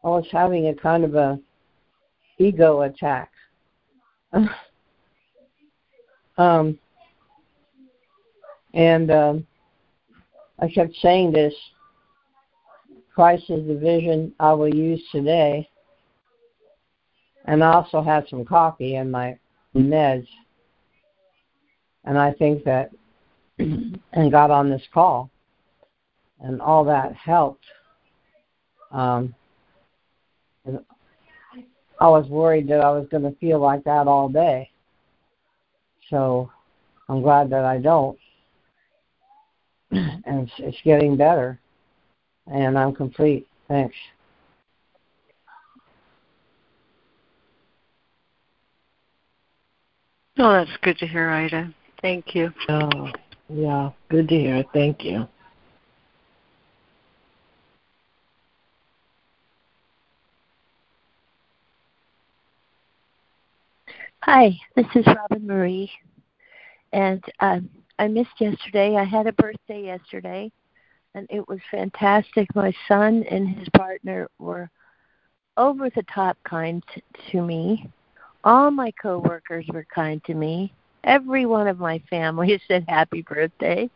I was having a kind of a ego attack. um, and um, I kept saying this Christ is the vision I will use today. And I also had some coffee in my meds. And I think that, and got on this call. And all that helped. Um, I was worried that I was going to feel like that all day. So I'm glad that I don't. And it's, it's getting better. And I'm complete. Thanks. Oh, that's good to hear, Ida. Thank you. Oh, yeah. Good to hear. Thank you. Hi, this is Robin Marie, and um, I missed yesterday. I had a birthday yesterday, and it was fantastic. My son and his partner were over the top kind to me. All my coworkers were kind to me. Every one of my family said happy birthday,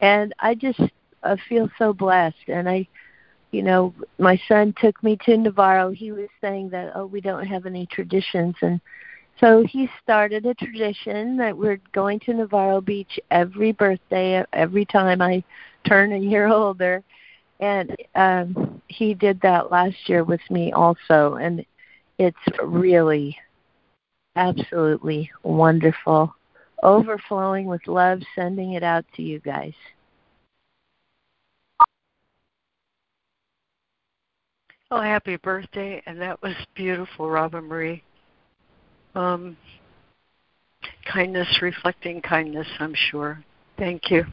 and I just uh, feel so blessed. And I, you know, my son took me to Navarro. He was saying that oh, we don't have any traditions, and so he started a tradition that we're going to Navarro Beach every birthday, every time I turn a year older. And um he did that last year with me also and it's really absolutely wonderful. Overflowing with love, sending it out to you guys. Oh, happy birthday. And that was beautiful, Robin Marie. Um, kindness reflecting kindness, I'm sure. Thank you.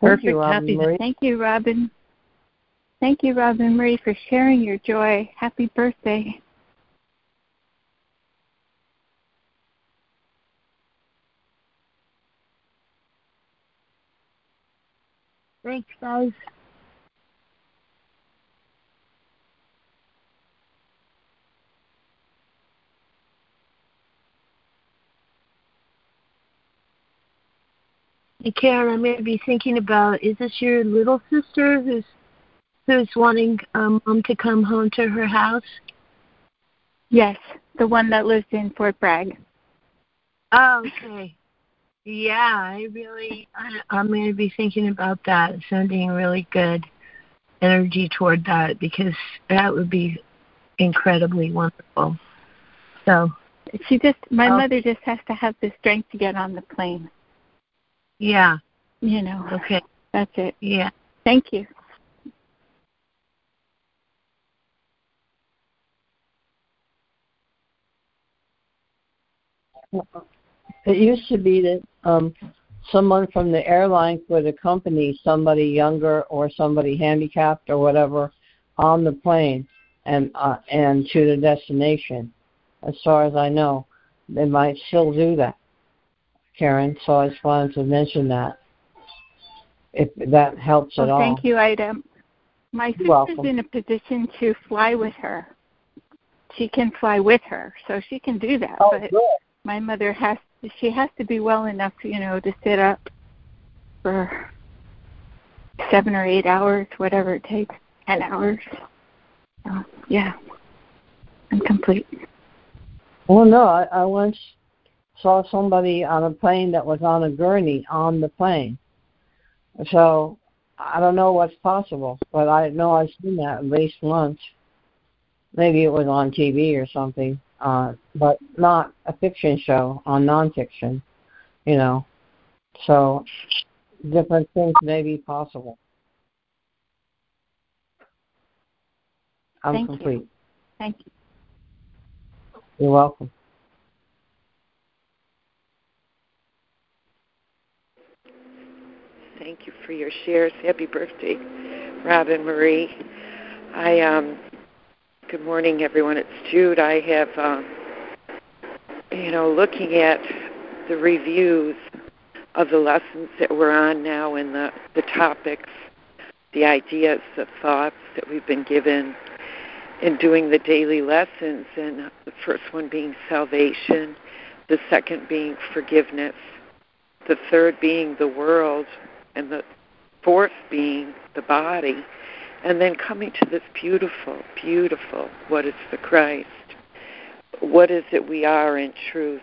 Thank Perfect. you, Robin Happy. Marie. Thank you, Robin. Thank you, Robin Marie, for sharing your joy. Happy birthday. Thanks, guys. Karen, I may be thinking about is this your little sister who's who's wanting um, mom to come home to her house? Yes, the one that lives in Fort Bragg. Oh, okay. Yeah, I really, I, I'm going to be thinking about that, sending really good energy toward that because that would be incredibly wonderful. So, She just, my mother just has to have the strength to get on the plane. Yeah, You know, okay, that's it. yeah. Thank you. It used to be that um, someone from the airline would accompany somebody younger or somebody handicapped or whatever on the plane and uh, and to the destination. As far as I know, they might still do that, Karen. So I just wanted to mention that if that helps at Oh, all. thank you, Ida. My You're sister's welcome. in a position to fly with her. She can fly with her, so she can do that. Oh, but good. my mother has she has to be well enough, you know, to sit up for seven or eight hours, whatever it takes, ten hours. So, yeah, I'm complete. Well, no, I, I once saw somebody on a plane that was on a gurney on the plane. So I don't know what's possible, but I know I've seen that at least once. Maybe it was on TV or something, uh, but not a fiction show on nonfiction, you know. So different things may be possible. I'm Thank you. complete. Thank you. You're welcome. Thank you for your shares. Happy birthday, Robin Marie. I um good morning everyone. It's Jude. I have um you know, looking at the reviews of the lessons that we're on now and the, the topics, the ideas, the thoughts that we've been given in doing the daily lessons and the first one being salvation, the second being forgiveness, the third being the world, and the fourth being the body, and then coming to this beautiful, beautiful what is the Christ? What is it we are in truth?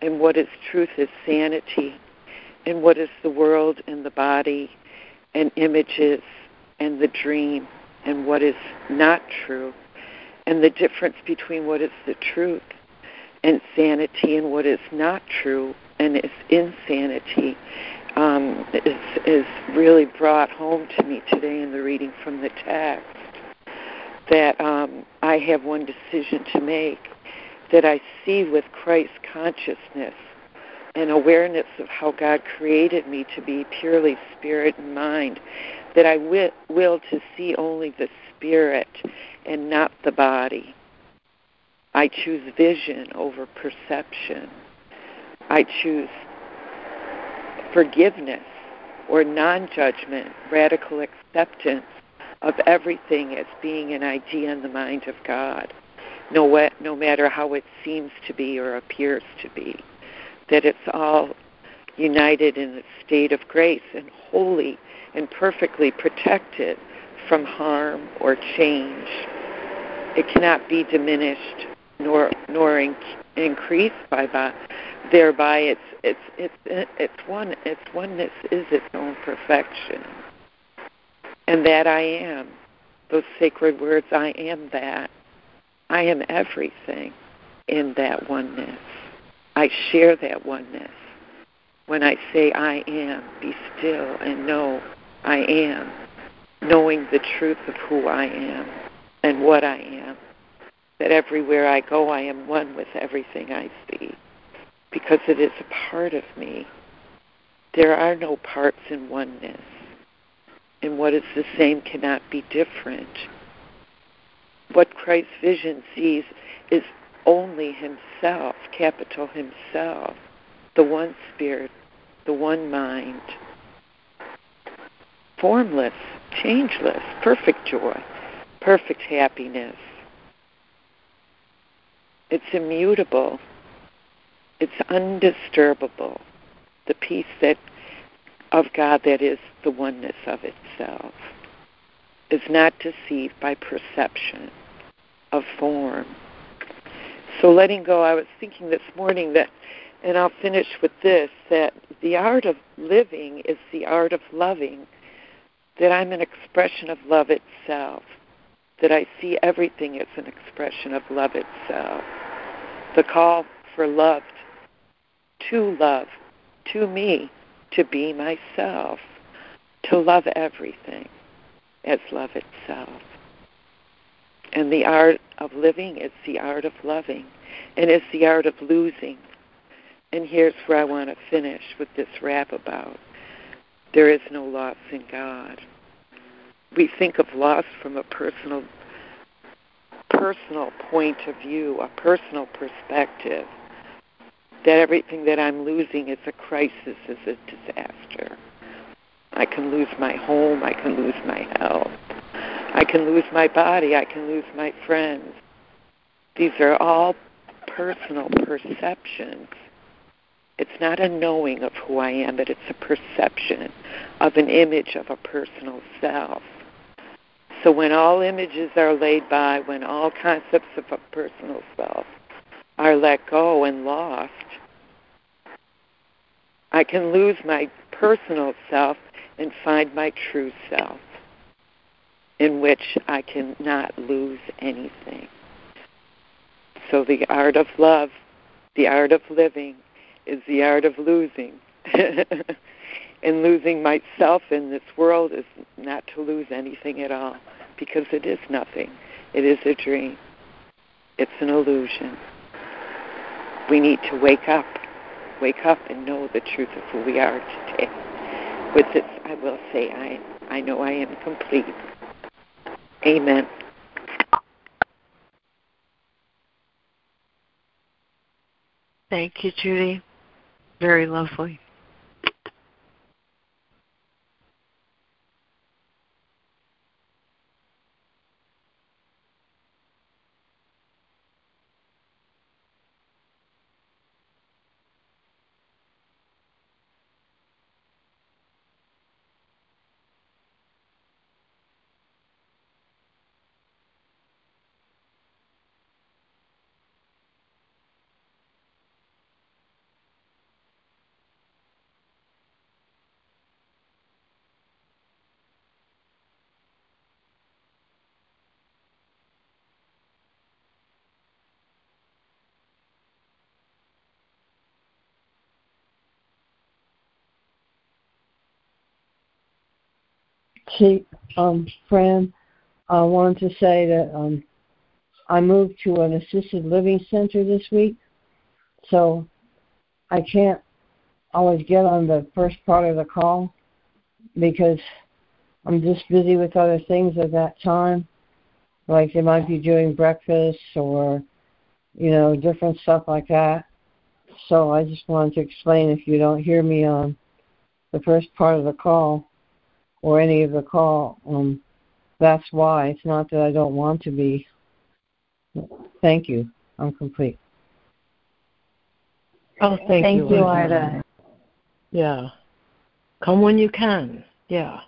And what is truth is sanity. And what is the world and the body and images and the dream and what is not true and the difference between what is the truth and sanity and what is not true and is insanity um, is, is really brought home to me today in the reading from the text that um, I have one decision to make that I see with Christ consciousness and awareness of how God created me to be purely spirit and mind, that I will, will to see only the spirit and not the body. I choose vision over perception. I choose forgiveness or non judgment, radical acceptance of everything as being an idea in the mind of God, no, no matter how it seems to be or appears to be. That it's all united in a state of grace and holy and perfectly protected from harm or change. It cannot be diminished nor nor in, increased by that. Thereby, it's it's it's it's one its oneness is its own perfection, and that I am. Those sacred words, I am that. I am everything in that oneness. I share that oneness. When I say I am, be still and know I am, knowing the truth of who I am and what I am. That everywhere I go, I am one with everything I see because it is a part of me. There are no parts in oneness, and what is the same cannot be different. What Christ's vision sees is only Himself, capital Himself, the one Spirit, the one mind, formless, changeless, perfect joy, perfect happiness. It's immutable. It's undisturbable. The peace that of God that is the oneness of itself is not deceived by perception of form. So letting go, I was thinking this morning that, and I'll finish with this, that the art of living is the art of loving, that I'm an expression of love itself that I see everything as an expression of love itself. The call for love, to love, to me, to be myself, to love everything as love itself. And the art of living is the art of loving, and it's the art of losing. And here's where I want to finish with this rap about there is no loss in God we think of loss from a personal personal point of view, a personal perspective. That everything that I'm losing is a crisis, is a disaster. I can lose my home, I can lose my health, I can lose my body, I can lose my friends. These are all personal perceptions. It's not a knowing of who I am, but it's a perception of an image of a personal self. So when all images are laid by, when all concepts of a personal self are let go and lost, I can lose my personal self and find my true self, in which I cannot lose anything. So the art of love, the art of living, is the art of losing. and losing myself in this world is not to lose anything at all because it is nothing. It is a dream. It's an illusion. We need to wake up, wake up and know the truth of who we are today. With this, I will say, I, I know I am complete. Amen. Thank you, Judy. Very lovely. See, um, Fran, I wanted to say that um, I moved to an assisted living center this week, so I can't always get on the first part of the call because I'm just busy with other things at that time. Like they might be doing breakfast or, you know, different stuff like that. So I just wanted to explain if you don't hear me on the first part of the call or any of the call, um, that's why. It's not that I don't want to be. Thank you. I'm complete. Oh, thank, Thank you, you, Arda. Arda. Yeah. Come when you can. Yeah.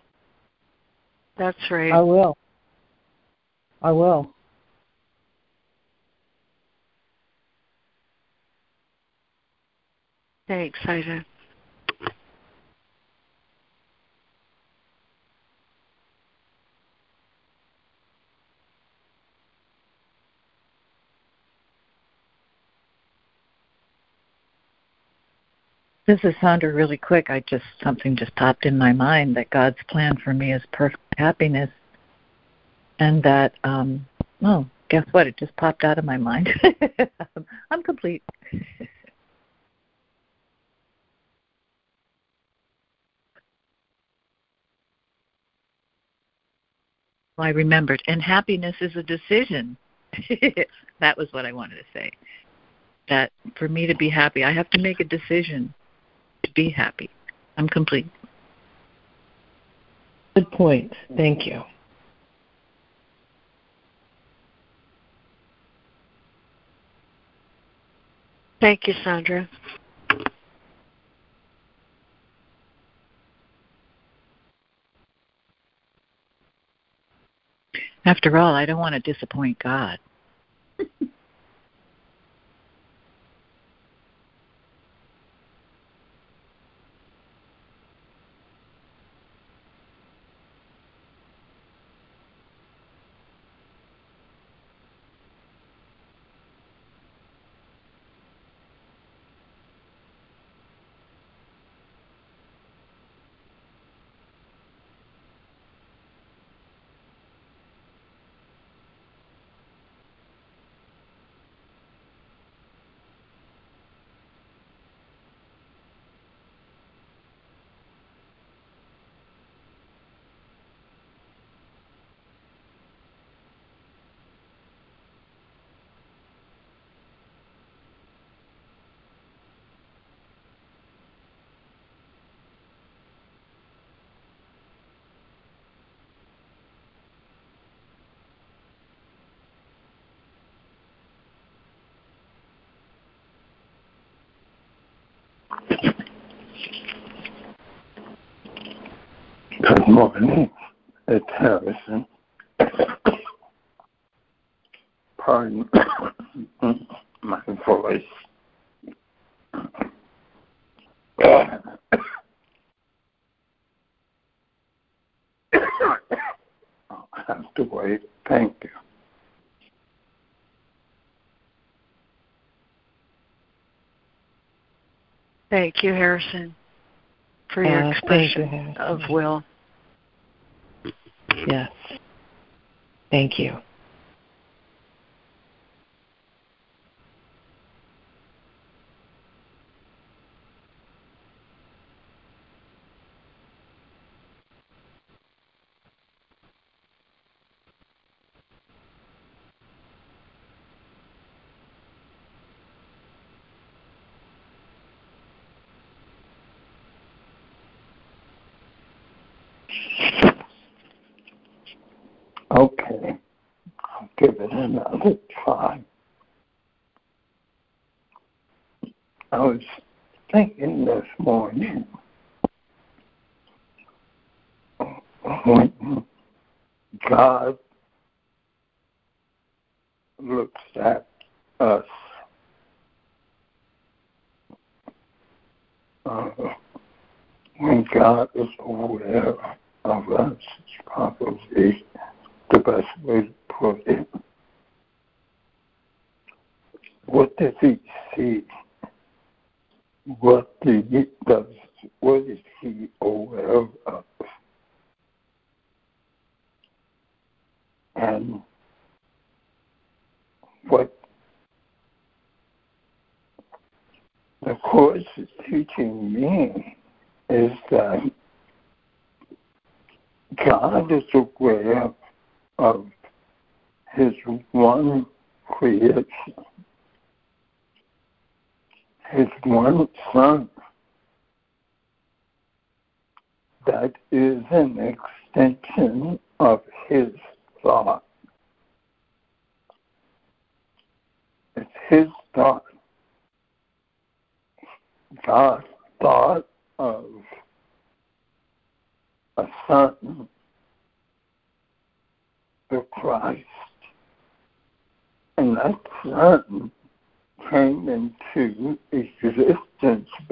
That's right. I will. I will. Thanks, Ida. This is Sandra really quick. I just something just popped in my mind that God's plan for me is perfect happiness and that um oh, guess what? It just popped out of my mind. I'm complete. I remembered, and happiness is a decision. that was what I wanted to say. That for me to be happy, I have to make a decision to be happy. I'm complete. Good point. Thank you. Thank you, Sandra. After all, I don't want to disappoint God. Good morning. It's Harrison. Pardon my voice. I'll have to wait. Thank you. Thank you, Harrison, for your Uh, thank you, expression of will. Yes. Thank you.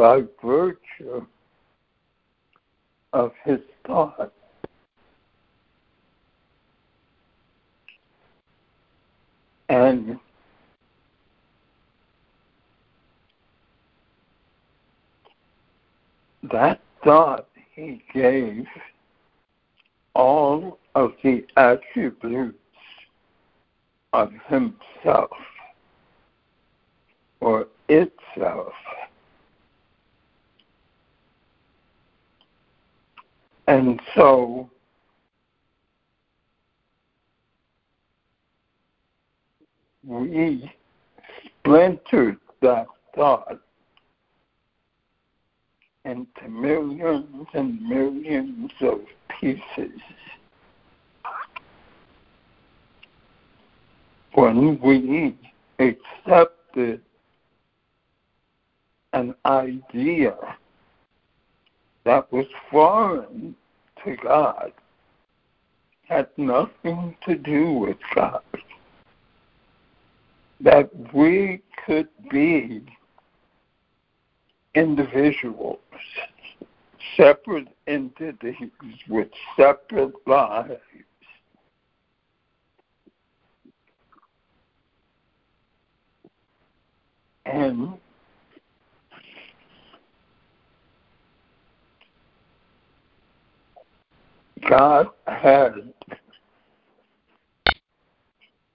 By virtue of his thought. And that thought he gave all of the attributes of himself or itself. And so we splintered that thought into millions and millions of pieces. When we accepted an idea that was foreign to God, had nothing to do with God, that we could be individuals, separate entities with separate lives. And God had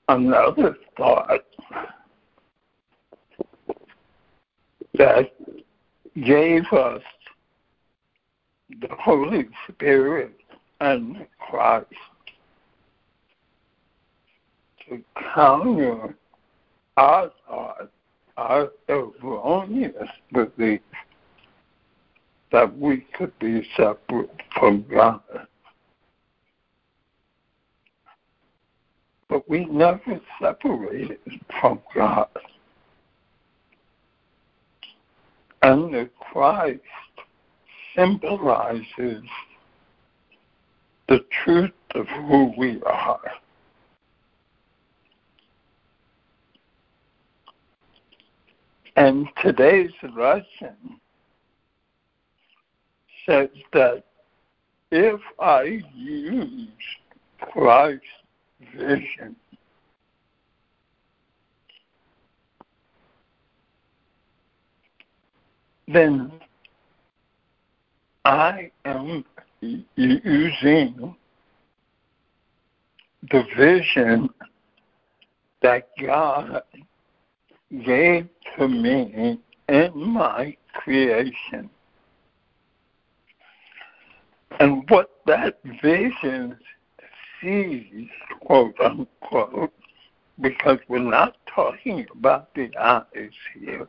another thought that gave us the Holy Spirit and Christ to counter our thought, our erroneous belief that we could be separate from God. But we never separated from God. And the Christ symbolizes the truth of who we are. And today's lesson says that if I use Christ's vision then I am using the vision that God gave to me in my creation. And what that vision sees, quote unquote, because we're not talking about the eyes here,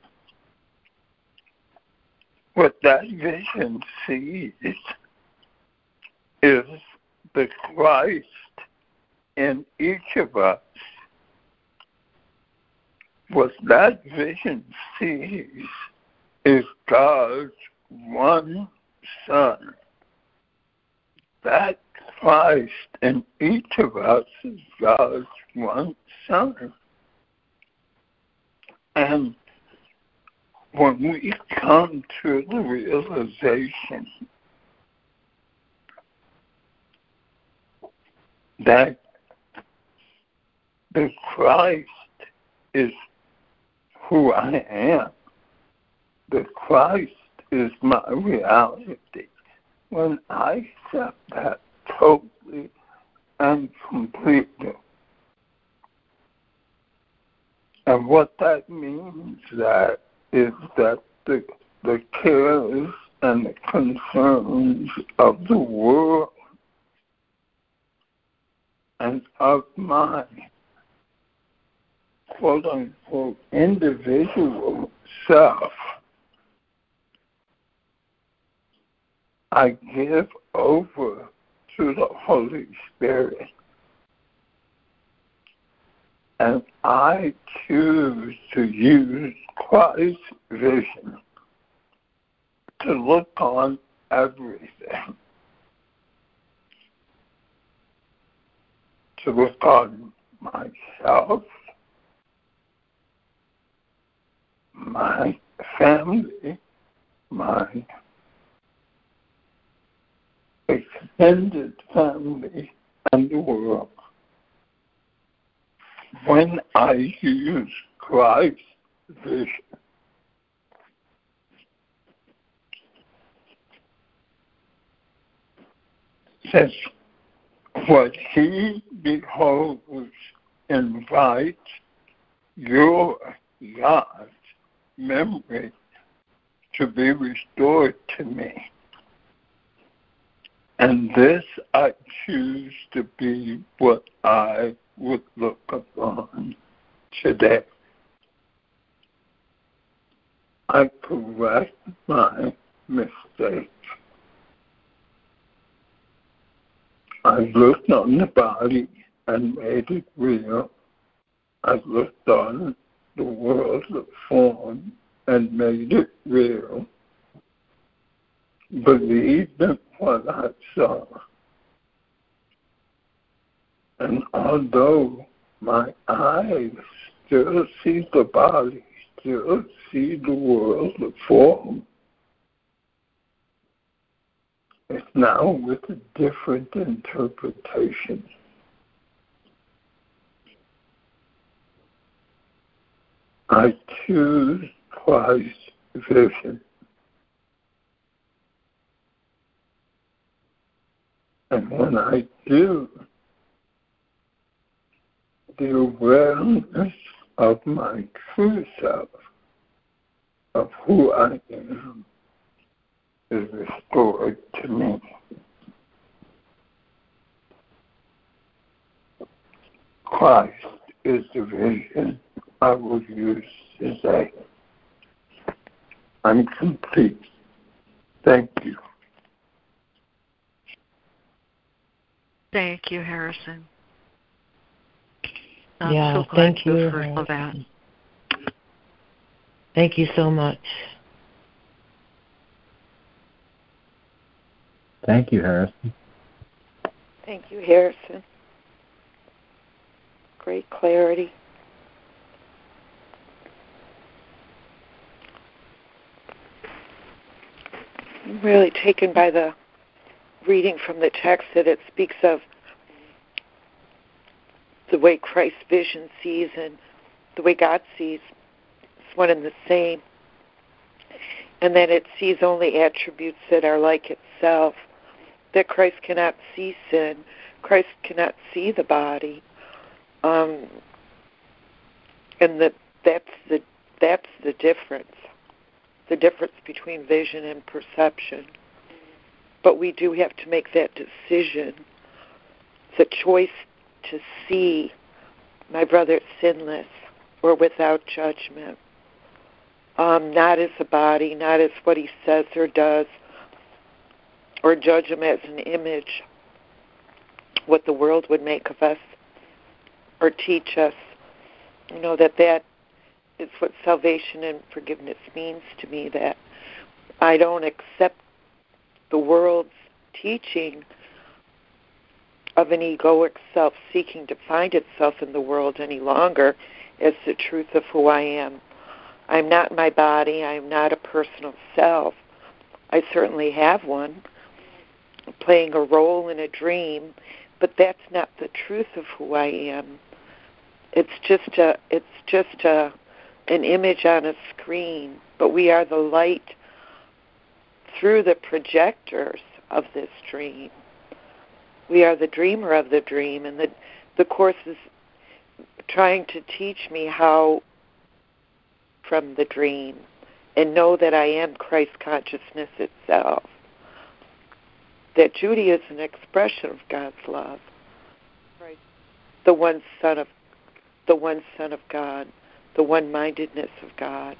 what that vision sees is the Christ in each of us. What that vision sees is God's one Son. That Christ in each of us is God's one Son. And when we come to the realization that the Christ is who I am, the Christ is my reality, when I accept that totally and completely, and what that means that is that the the cares and the concerns of the world and of my quote unquote individual self, I give over to the Holy Spirit. And I choose to use Christ's vision to look on everything, to look on myself, my family, my extended family, and the world. When I use Christ's vision, says what he beholds invites your God's memory to be restored to me. And this I choose to be what I would look upon today. I correct my mistakes. I looked on the body and made it real. I looked on the world of form and made it real. Believed in what I saw. And although my eyes still see the body, still see the world of form, it's now with a different interpretation. I choose Christ's vision. And when I do, the awareness of my true self, of who I am, is restored to me. Christ is the vision I will use today. I'm complete. Thank you. Thank you, Harrison. I'm yeah, so glad thank you. you for all that. Thank you so much. Thank you, Harrison. Thank you, Harrison. Great clarity. I'm really taken by the reading from the text that it speaks of the way Christ's vision sees and the way God sees. It's one and the same. And that it sees only attributes that are like itself. That Christ cannot see sin. Christ cannot see the body. Um, and that that's the that's the difference. The difference between vision and perception. But we do have to make that decision. the choice to see my brother sinless or without judgment. Um, not as a body, not as what he says or does, or judge him as an image, what the world would make of us or teach us. You know, that that is what salvation and forgiveness means to me, that I don't accept the world's teaching of an egoic self seeking to find itself in the world any longer as the truth of who I am. I'm not my body. I'm not a personal self. I certainly have one, playing a role in a dream, but that's not the truth of who I am. It's just a it's just a an image on a screen, but we are the light through the projectors of this dream. We are the dreamer of the dream, and the, the Course is trying to teach me how, from the dream, and know that I am Christ consciousness itself. That Judy is an expression of God's love. The one Son of the one Son of God, the one mindedness of God.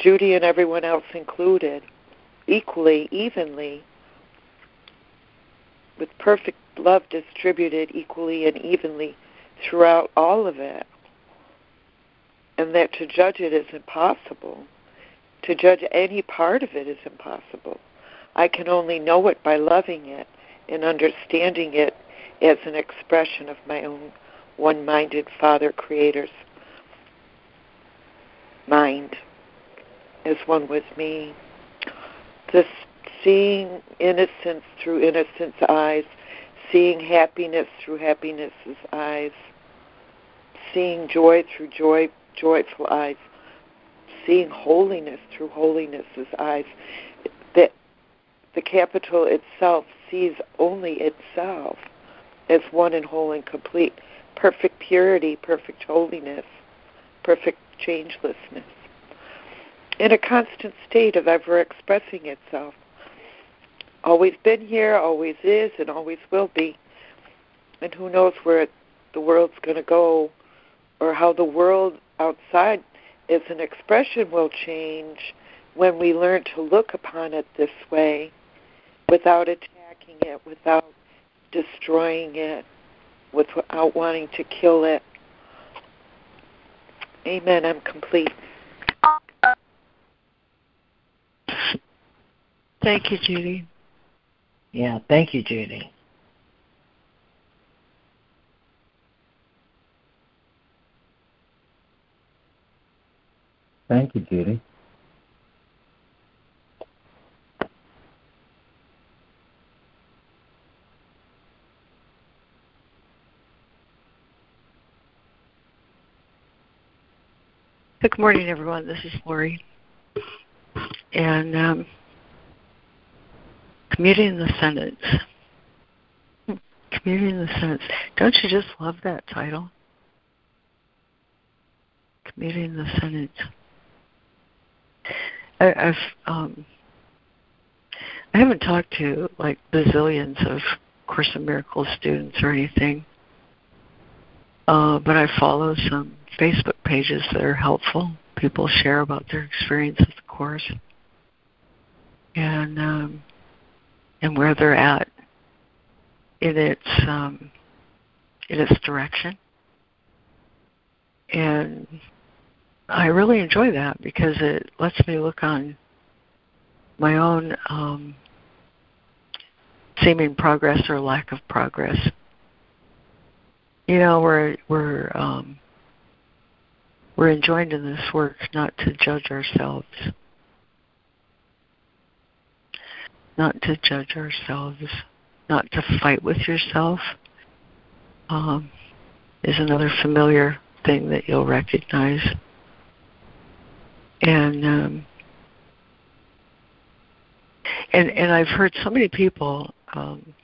Judy and everyone else included, equally, evenly, with perfect love distributed equally and evenly throughout all of it. And that to judge it is impossible. To judge any part of it is impossible. I can only know it by loving it and understanding it as an expression of my own one minded Father Creator's mind, as one with me. This seeing innocence through innocence eyes, seeing happiness through happiness's eyes, seeing joy through joy joyful eyes, seeing holiness through holiness's eyes. That the capital itself sees only itself as one and whole and complete, perfect purity, perfect holiness, perfect changelessness, in a constant state of ever expressing itself always been here, always is, and always will be. And who knows where it, the world's going to go or how the world outside as an expression will change when we learn to look upon it this way without attacking it, without destroying it, without wanting to kill it. Amen. I'm complete. Thank you, Judy. Yeah, thank you, Judy. Thank you, Judy. Good morning, everyone. This is Lori. And um, Commuting the Sentence. Commuting the Sentence. Don't you just love that title? Commuting the Sentence. I, I've um, I haven't talked to like bazillions of Course in Miracles students or anything, uh, but I follow some Facebook pages that are helpful. People share about their experience with the Course, and um, and where they're at in its um, in its direction. And I really enjoy that because it lets me look on my own um, seeming progress or lack of progress. You know, we're we're um, we're enjoined in this work not to judge ourselves not to judge ourselves, not to fight with yourself, um, is another familiar thing that you'll recognize. And um, and and I've heard so many people um,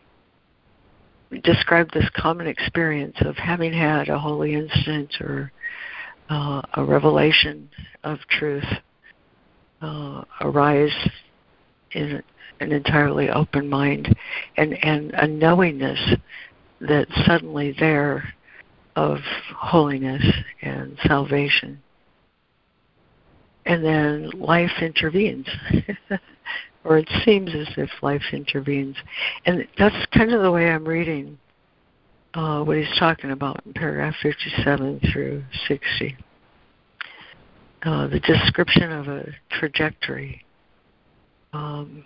describe this common experience of having had a holy instant or uh, a revelation of truth uh, arise in an entirely open mind and, and a knowingness that suddenly there of holiness and salvation. And then life intervenes. or it seems as if life intervenes. And that's kind of the way I'm reading uh, what he's talking about in paragraph 57 through 60. Uh, the description of a trajectory. Um,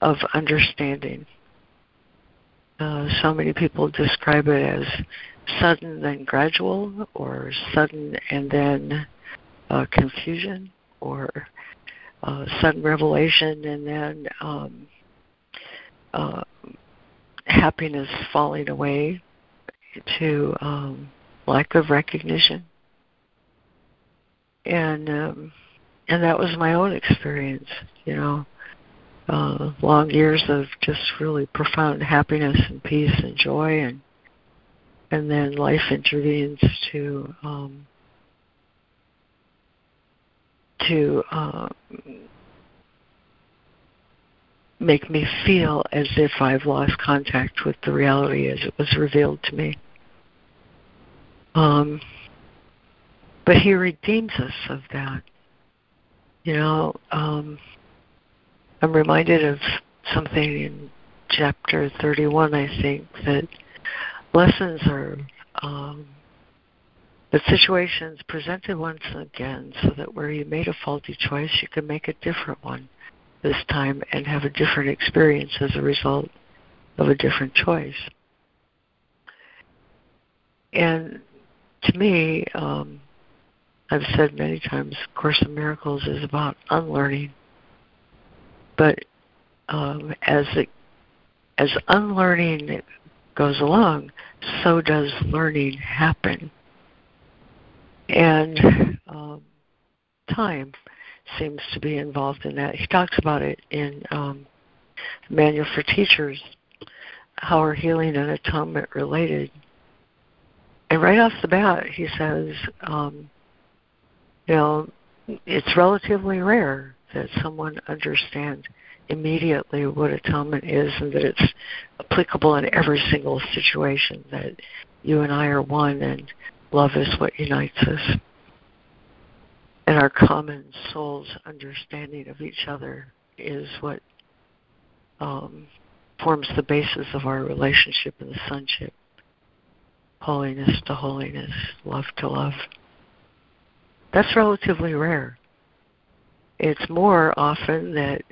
of understanding. Uh, so many people describe it as sudden then gradual, or sudden and then uh, confusion, or uh, sudden revelation and then um, uh, happiness falling away to um, lack of recognition. And um, and that was my own experience, you know uh, long years of just really profound happiness and peace and joy, and and then life intervenes to um, to uh, make me feel as if I've lost contact with the reality as it was revealed to me. Um, but he redeems us of that. You know, um, I'm reminded of something in chapter 31, I think, that lessons are um, the situations presented once again so that where you made a faulty choice, you can make a different one this time and have a different experience as a result of a different choice. And to me, um, I've said many times, Course in Miracles is about unlearning. But um, as it, as unlearning goes along, so does learning happen. And um, time seems to be involved in that. He talks about it in um, Manual for Teachers, how are healing and atonement related. And right off the bat, he says, um, know, it's relatively rare that someone understands immediately what atonement is and that it's applicable in every single situation, that you and I are one and love is what unites us. And our common soul's understanding of each other is what um, forms the basis of our relationship and the sonship. Holiness to holiness, love to love. That's relatively rare. It's more often that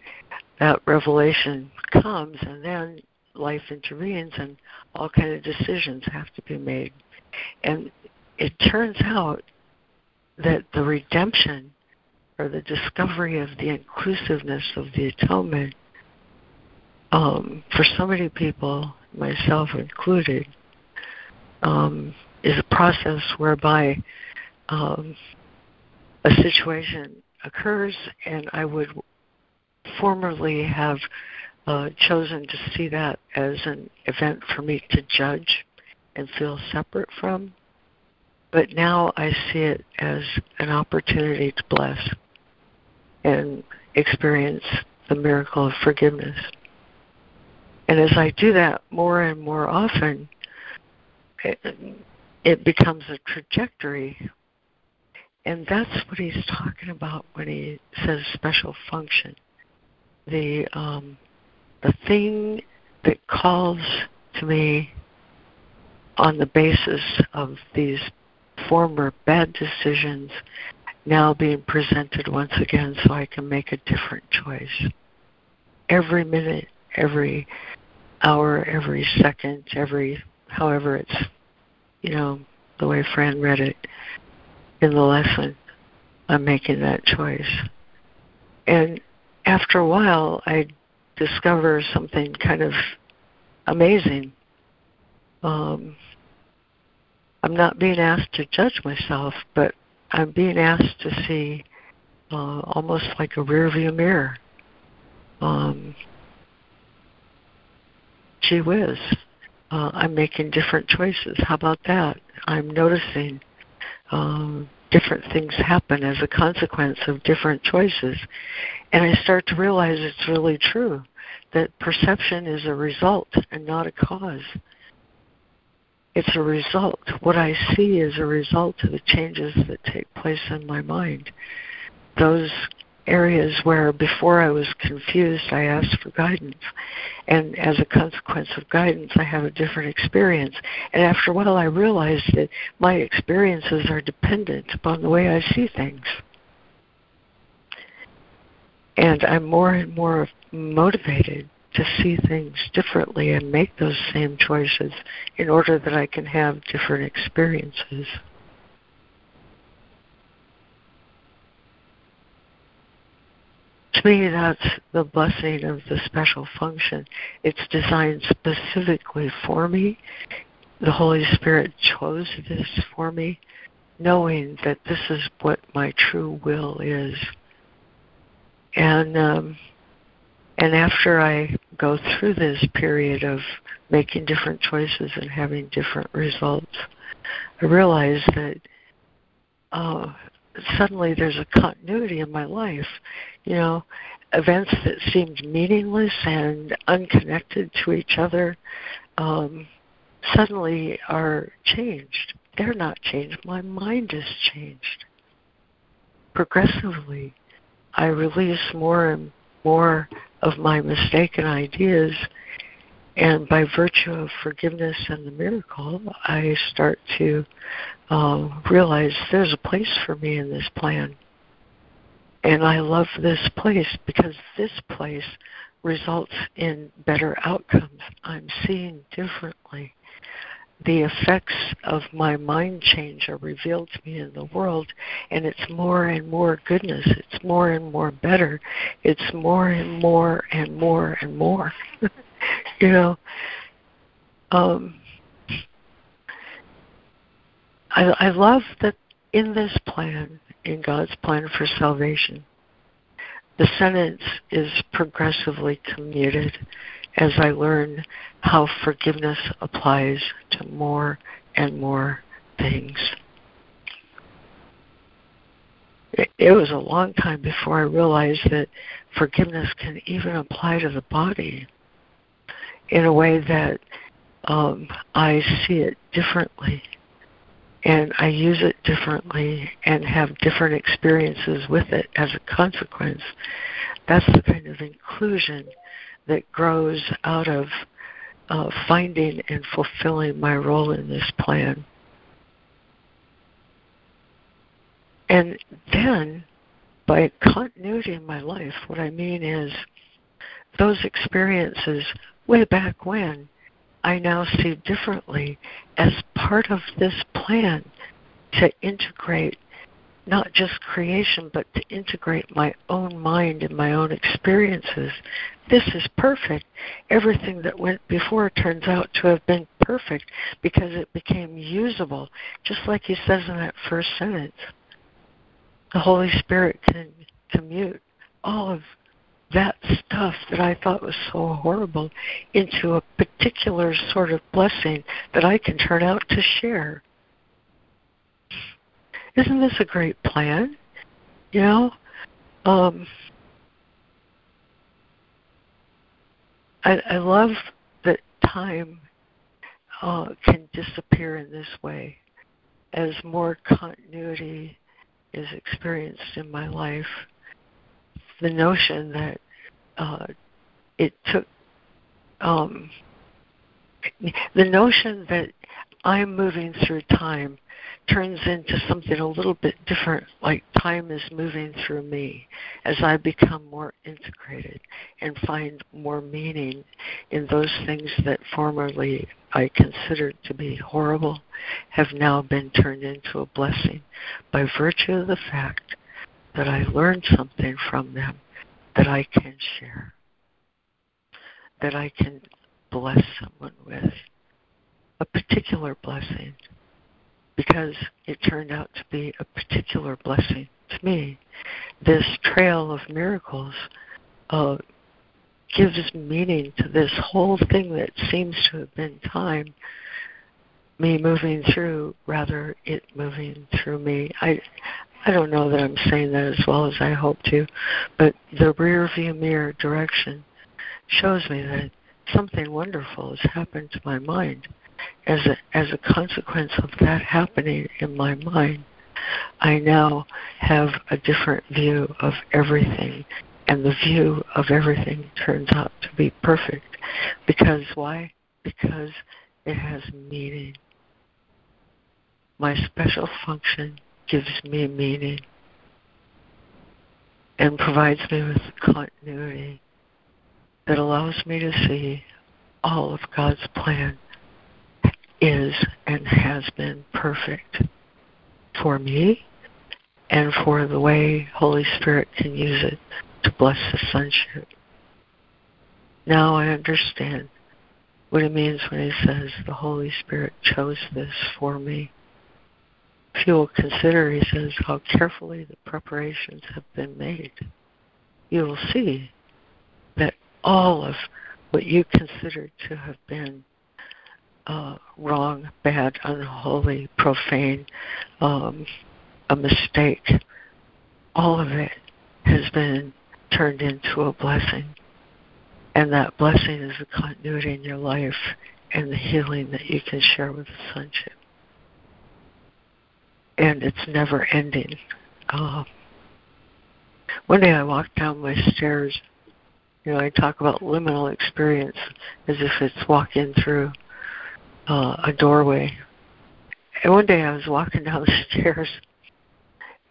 that revelation comes and then life intervenes and all kind of decisions have to be made. And it turns out that the redemption or the discovery of the inclusiveness of the atonement um, for so many people, myself included, um, is a process whereby um, a situation occurs and I would formerly have uh, chosen to see that as an event for me to judge and feel separate from. But now I see it as an opportunity to bless and experience the miracle of forgiveness. And as I do that more and more often, it, it becomes a trajectory. And that's what he's talking about when he says special function. The um, the thing that calls to me on the basis of these former bad decisions now being presented once again so I can make a different choice. Every minute, every hour, every second, every however it's you know, the way Fran read it in the lesson, I'm making that choice. And after a while I discover something kind of amazing. Um, I'm not being asked to judge myself, but I'm being asked to see uh, almost like a rear view mirror. Um, gee whiz, uh, I'm making different choices. How about that? I'm noticing um, different things happen as a consequence of different choices. And I start to realize it's really true that perception is a result and not a cause. It's a result. What I see is a result of the changes that take place in my mind. Those areas where before I was confused, I asked for guidance. And as a consequence of guidance, I have a different experience. And after a while, I realized that my experiences are dependent upon the way I see things. And I'm more and more motivated to see things differently and make those same choices in order that I can have different experiences. To me, that's the blessing of the special function. It's designed specifically for me. The Holy Spirit chose this for me, knowing that this is what my true will is. And um, and after I go through this period of making different choices and having different results, I realize that uh, suddenly there's a continuity in my life. You know, events that seemed meaningless and unconnected to each other um, suddenly are changed. They're not changed. My mind is changed. Progressively, I release more and more of my mistaken ideas, and by virtue of forgiveness and the miracle, I start to uh, realize there's a place for me in this plan. And I love this place because this place results in better outcomes. I'm seeing differently. The effects of my mind change are revealed to me in the world, and it's more and more goodness. It's more and more better. It's more and more and more and more. you know, um, I, I love that in this plan, in God's plan for salvation, the sentence is progressively commuted as I learn how forgiveness applies to more and more things. It, it was a long time before I realized that forgiveness can even apply to the body in a way that um, I see it differently and I use it differently and have different experiences with it as a consequence. That's the kind of inclusion that grows out of uh, finding and fulfilling my role in this plan. And then, by continuity in my life, what I mean is those experiences way back when I now see differently as part of this plan to integrate not just creation, but to integrate my own mind and my own experiences. This is perfect. Everything that went before turns out to have been perfect because it became usable, just like he says in that first sentence. The Holy Spirit can commute all of that stuff that I thought was so horrible into a particular sort of blessing that I can turn out to share. Isn't this a great plan? You know? Um, I, I love that time uh, can disappear in this way as more continuity is experienced in my life the notion that uh, it took um, the notion that I'm moving through time turns into something a little bit different, like time is moving through me as I become more integrated and find more meaning in those things that formerly I considered to be horrible have now been turned into a blessing by virtue of the fact that I learned something from them that I can share, that I can bless someone with a particular blessing because it turned out to be a particular blessing to me. This trail of miracles uh, gives meaning to this whole thing that seems to have been time, me moving through, rather it moving through me. I I don't know that I'm saying that as well as I hope to, but the rear view mirror direction shows me that something wonderful has happened to my mind. As a, as a consequence of that happening in my mind, I now have a different view of everything, and the view of everything turns out to be perfect. Because why? Because it has meaning. My special function gives me meaning and provides me with continuity that allows me to see all of God's plan is and has been perfect for me and for the way Holy Spirit can use it to bless the sonship. Now I understand what it means when he says the Holy Spirit chose this for me. If you will consider, he says, how carefully the preparations have been made, you will see that all of what you considered to have been uh, wrong, bad, unholy, profane, um, a mistake. All of it has been turned into a blessing. And that blessing is the continuity in your life and the healing that you can share with the sonship. And it's never ending. Uh, one day I walked down my stairs. You know, I talk about liminal experience as if it's walking through uh, a doorway. And one day I was walking down the stairs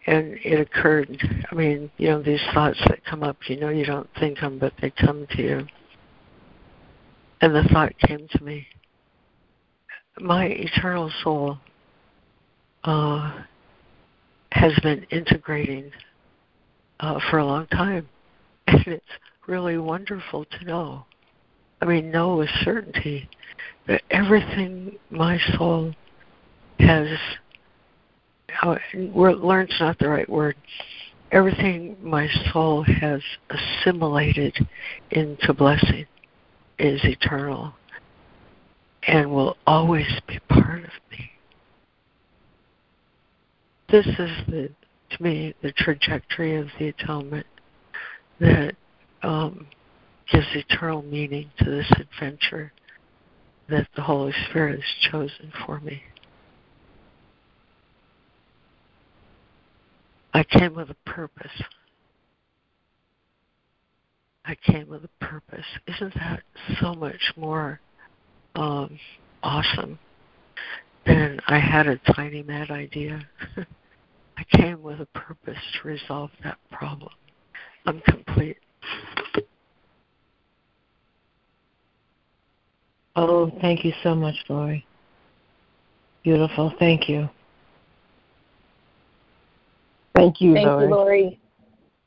and it occurred. I mean, you know, these thoughts that come up, you know, you don't think them, but they come to you. And the thought came to me my eternal soul uh, has been integrating uh, for a long time. And it's really wonderful to know. I mean, know with certainty that everything my soul has uh, learn's not the right word. Everything my soul has assimilated into blessing is eternal and will always be part of me. This is the, to me, the trajectory of the atonement that um, gives eternal meaning to this adventure that the Holy Spirit has chosen for me. I came with a purpose. I came with a purpose. Isn't that so much more um, awesome than I had a tiny mad idea? I came with a purpose to resolve that problem. I'm complete. Oh, thank you so much, Lori. Beautiful. Thank you. Thank you, Thank Lori. you, Lori.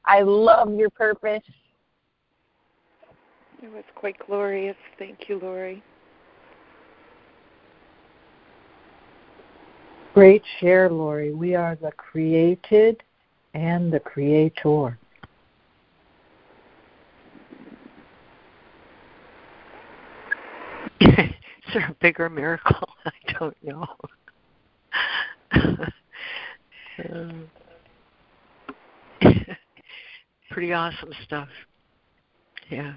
I love your purpose. It was quite glorious. Thank you, Lori. Great share, Lori. We are the created and the creator. Is there a bigger miracle? I don't know. um, pretty awesome stuff. Yeah.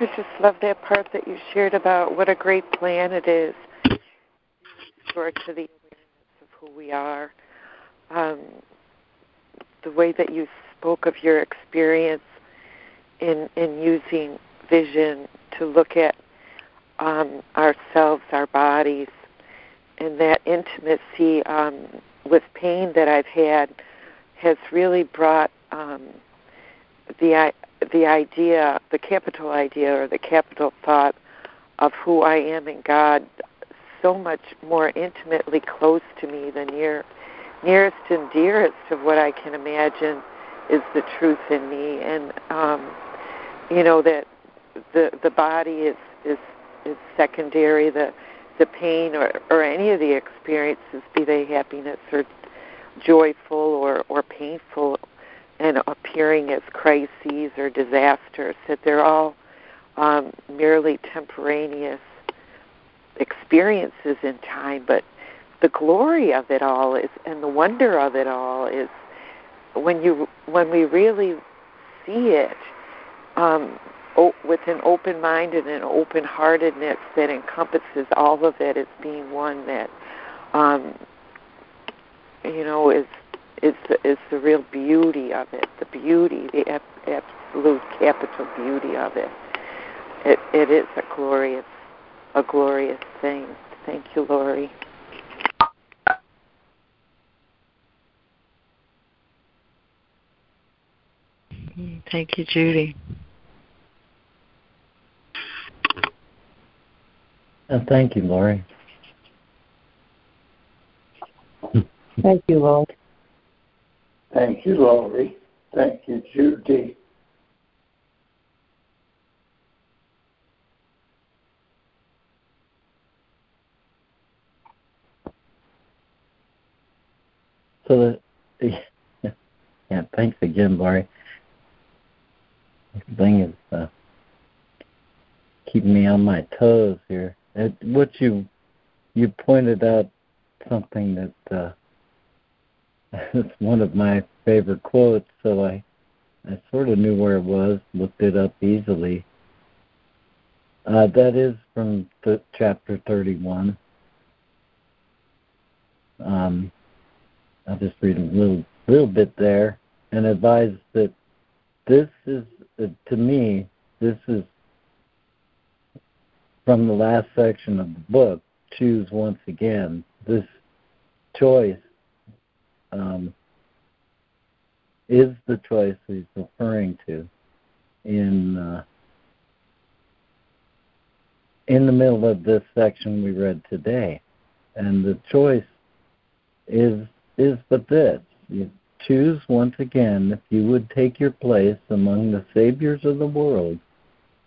I just love that part that you shared about what a great plan it is for to the awareness of who we are. Um, the way that you spoke of your experience in in using vision to look at um, ourselves, our bodies, and that intimacy um, with pain that I've had has really brought um, the the idea, the capital idea or the capital thought of who I am in God so much more intimately close to me than near nearest and dearest of what I can imagine is the truth in me. And um you know that the the body is is is secondary. The the pain or or any of the experiences be they happiness or joyful or or painful and appearing as crises or disasters, that they're all um, merely temporaneous experiences in time. But the glory of it all is, and the wonder of it all is, when you when we really see it um, o- with an open mind and an open heartedness that encompasses all of it as being one that um, you know is is the, is the real beauty of it, the beauty, the absolute capital beauty of it. It it is a glorious a glorious thing. Thank you, Lori. Thank you, Judy. And thank you, Lori. Thank you, Lord. Thank you, Laurie. Thank you, Judy. So the yeah, thanks again, Laurie. This thing is uh, keeping me on my toes here. It, what you you pointed out something that uh, it's one of my favorite quotes, so I I sort of knew where it was, looked it up easily. Uh, that is from th- chapter 31. Um, I'll just read a little little bit there and advise that this is uh, to me this is from the last section of the book. Choose once again. This choice um, is the choice he's referring to in uh, in the middle of this section we read today, and the choice is is but this: you choose once again if you would take your place among the saviors of the world,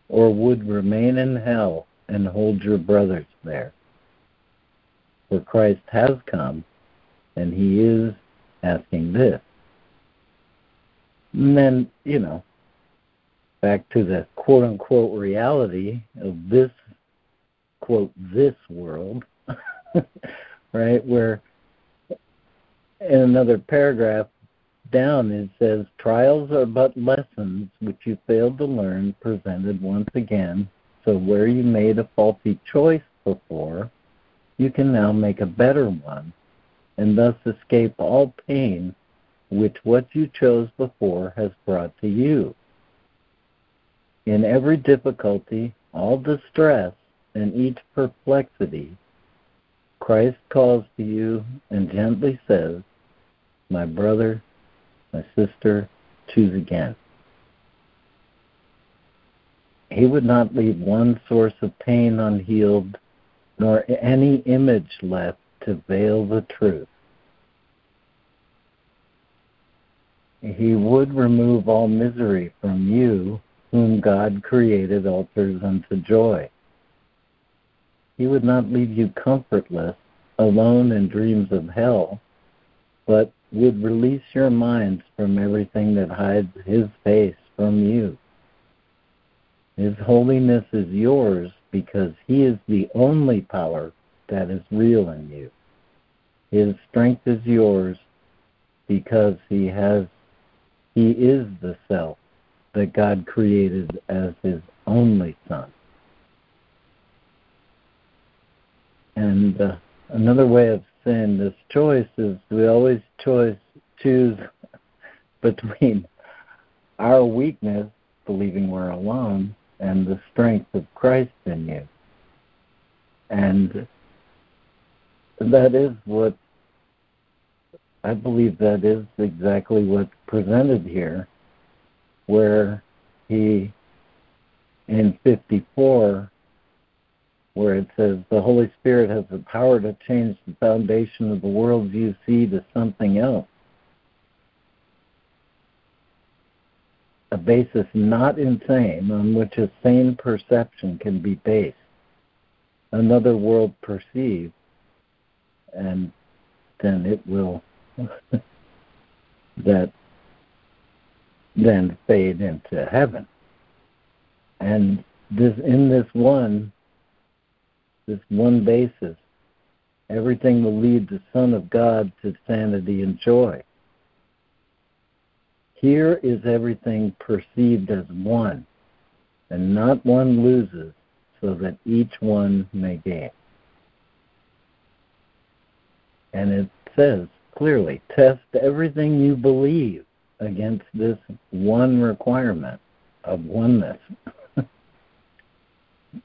or would remain in hell and hold your brothers there. For Christ has come, and he is asking this. And then, you know, back to the quote unquote reality of this quote this world, right? Where in another paragraph down it says trials are but lessons which you failed to learn presented once again so where you made a faulty choice before you can now make a better one and thus escape all pain which what you chose before has brought to you. In every difficulty, all distress, and each perplexity, Christ calls to you and gently says, My brother, my sister, choose again. He would not leave one source of pain unhealed, nor any image left to veil the truth. He would remove all misery from you, whom God created altars unto joy. He would not leave you comfortless, alone in dreams of hell, but would release your minds from everything that hides His face from you. His holiness is yours because He is the only power that is real in you. His strength is yours because He has he is the self that God created as his only son. And uh, another way of saying this choice is we always choice choose between our weakness, believing we're alone, and the strength of Christ in you. And that is what I believe that is exactly what's presented here, where he, in 54, where it says the Holy Spirit has the power to change the foundation of the world you see to something else. A basis not insane on which a sane perception can be based. Another world perceived, and then it will that then fade into heaven. And this in this one this one basis, everything will lead the Son of God to sanity and joy. Here is everything perceived as one, and not one loses, so that each one may gain. And it says, clearly test everything you believe against this one requirement of oneness.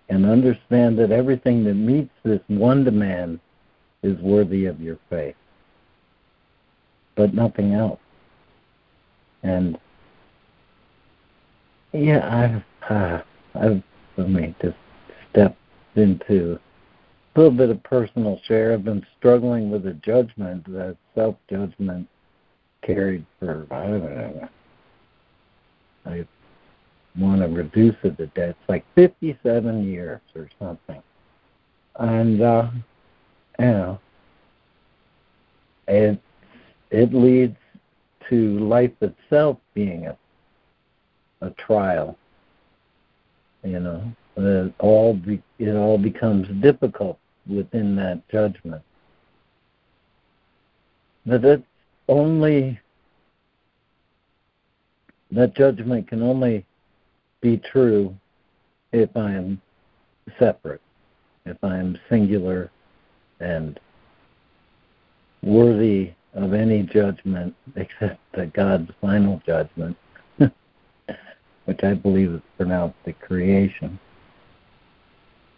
and understand that everything that meets this one demand is worthy of your faith, but nothing else. And yeah, I've uh, I've let me just step into a little bit of personal share. I've been struggling with a judgment, that self judgment carried for I don't know. I want to reduce it to death. It's like fifty seven years or something. And uh you know it it leads to life itself being a a trial. You know, it all be, it all becomes difficult within that judgment. that it's only that judgment can only be true if I am separate, if I am singular and worthy of any judgment except the God's final judgment, which I believe is pronounced at creation.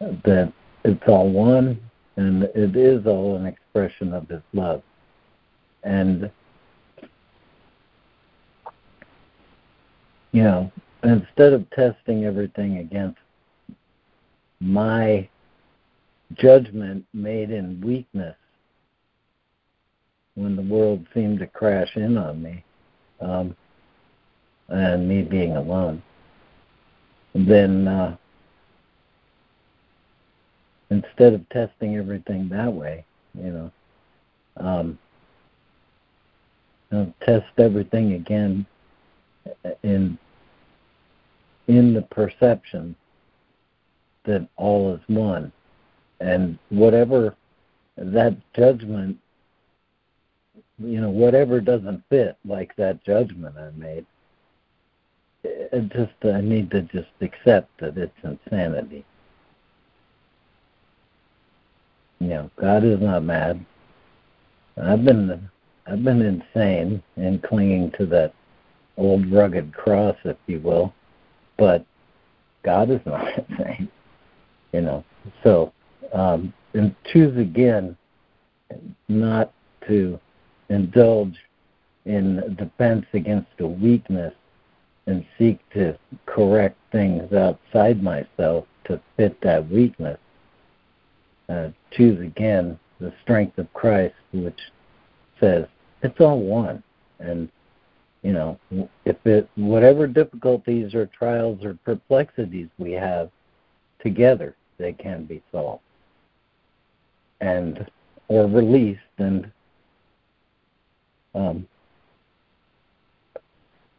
That it's all one and it is all an expression of his love. And you know, instead of testing everything against my judgment made in weakness when the world seemed to crash in on me um, and me being alone, then uh, instead of testing everything that way, you know, um, know test everything again in in the perception that all is one. And whatever that judgment you know whatever doesn't fit like that judgment i made it just i need to just accept that it's insanity. You know god is not mad. I've been i've been insane in clinging to that old rugged cross if you will but god is not the same, you know so um, and choose again not to indulge in defense against a weakness and seek to correct things outside myself to fit that weakness. Uh, choose again the strength of Christ, which says it's all one. And you know, if it whatever difficulties or trials or perplexities we have together, they can be solved and or released and um,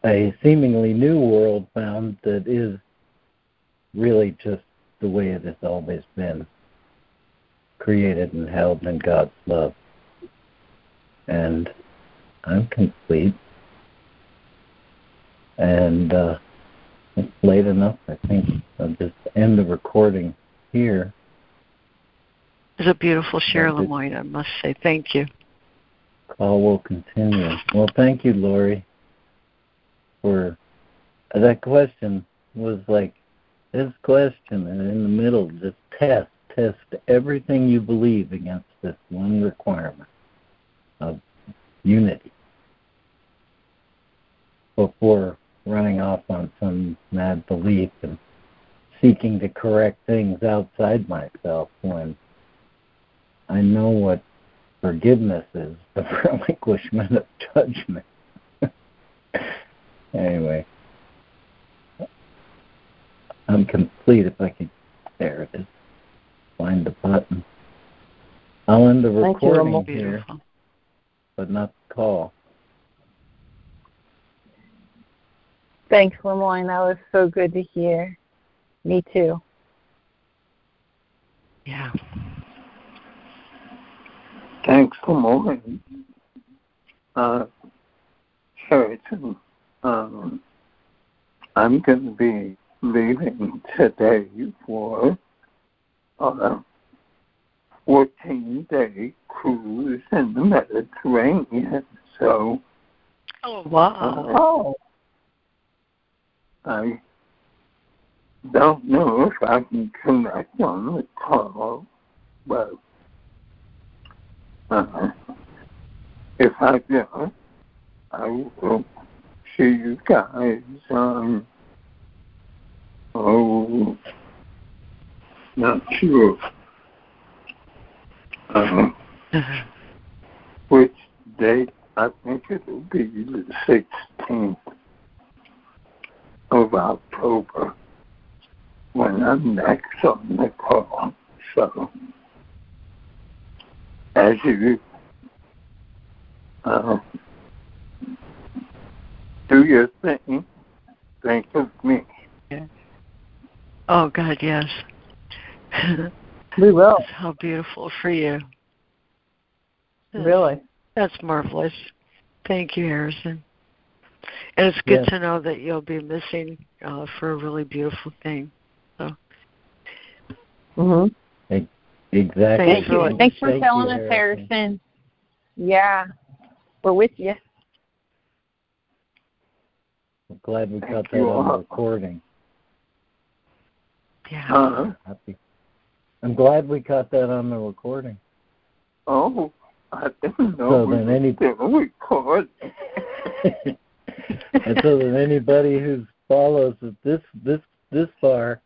a seemingly new world found that is really just the way it has always been created and held in God's love. And I'm complete. And uh, it's late enough. I think I'll just end the recording here. It's a beautiful share, LeMoyne, I must say. Thank you. Call will continue. Well, thank you, Lori, for that question was like this question, and in the middle, just test, test everything you believe against this one requirement of unity before running off on some mad belief and seeking to correct things outside myself when I know what forgiveness is the relinquishment of judgment. anyway, I'm complete if I can. There it is. Find the button. I'll end the recording here, but not the call. Thanks, LeMoyne. That was so good to hear. Me too. Yeah. Thanks for morning. Uh, Harrison, um, I'm going to be leaving today for a 14 day cruise in the Mediterranean. So, oh, wow. Uh, oh. I don't know if I can connect on the call, but uh, if I do, I will see you guys on, oh, not sure, uh, which date, I think it'll be the 16th of October when I'm next on the call. So, as you uh, do your thing, think of me. Oh, God, yes. we will. How beautiful for you. Really. That's marvelous. Thank you, Harrison. And it's good Yes. to know that you'll be missing uh, for a really beautiful thing. So Mhm. Exactly. Thanks for- Thanks for Thank telling you, us, Harrison. Yeah. We're with you. I'm glad we Thank got that on the recording. yeah. Uh, Happy. I'm glad we caught that on the recording. oh, I didn't know So we then were any- still recording. And so that anybody who follows it this this this far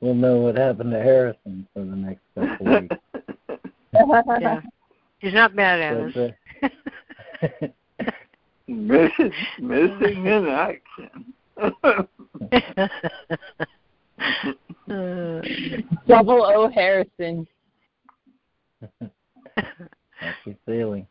will know what happened to Harrison for the next couple of weeks. yeah. He's not mad at us. That's it. missing, missing in action. Double O Harrison. Happy sailing.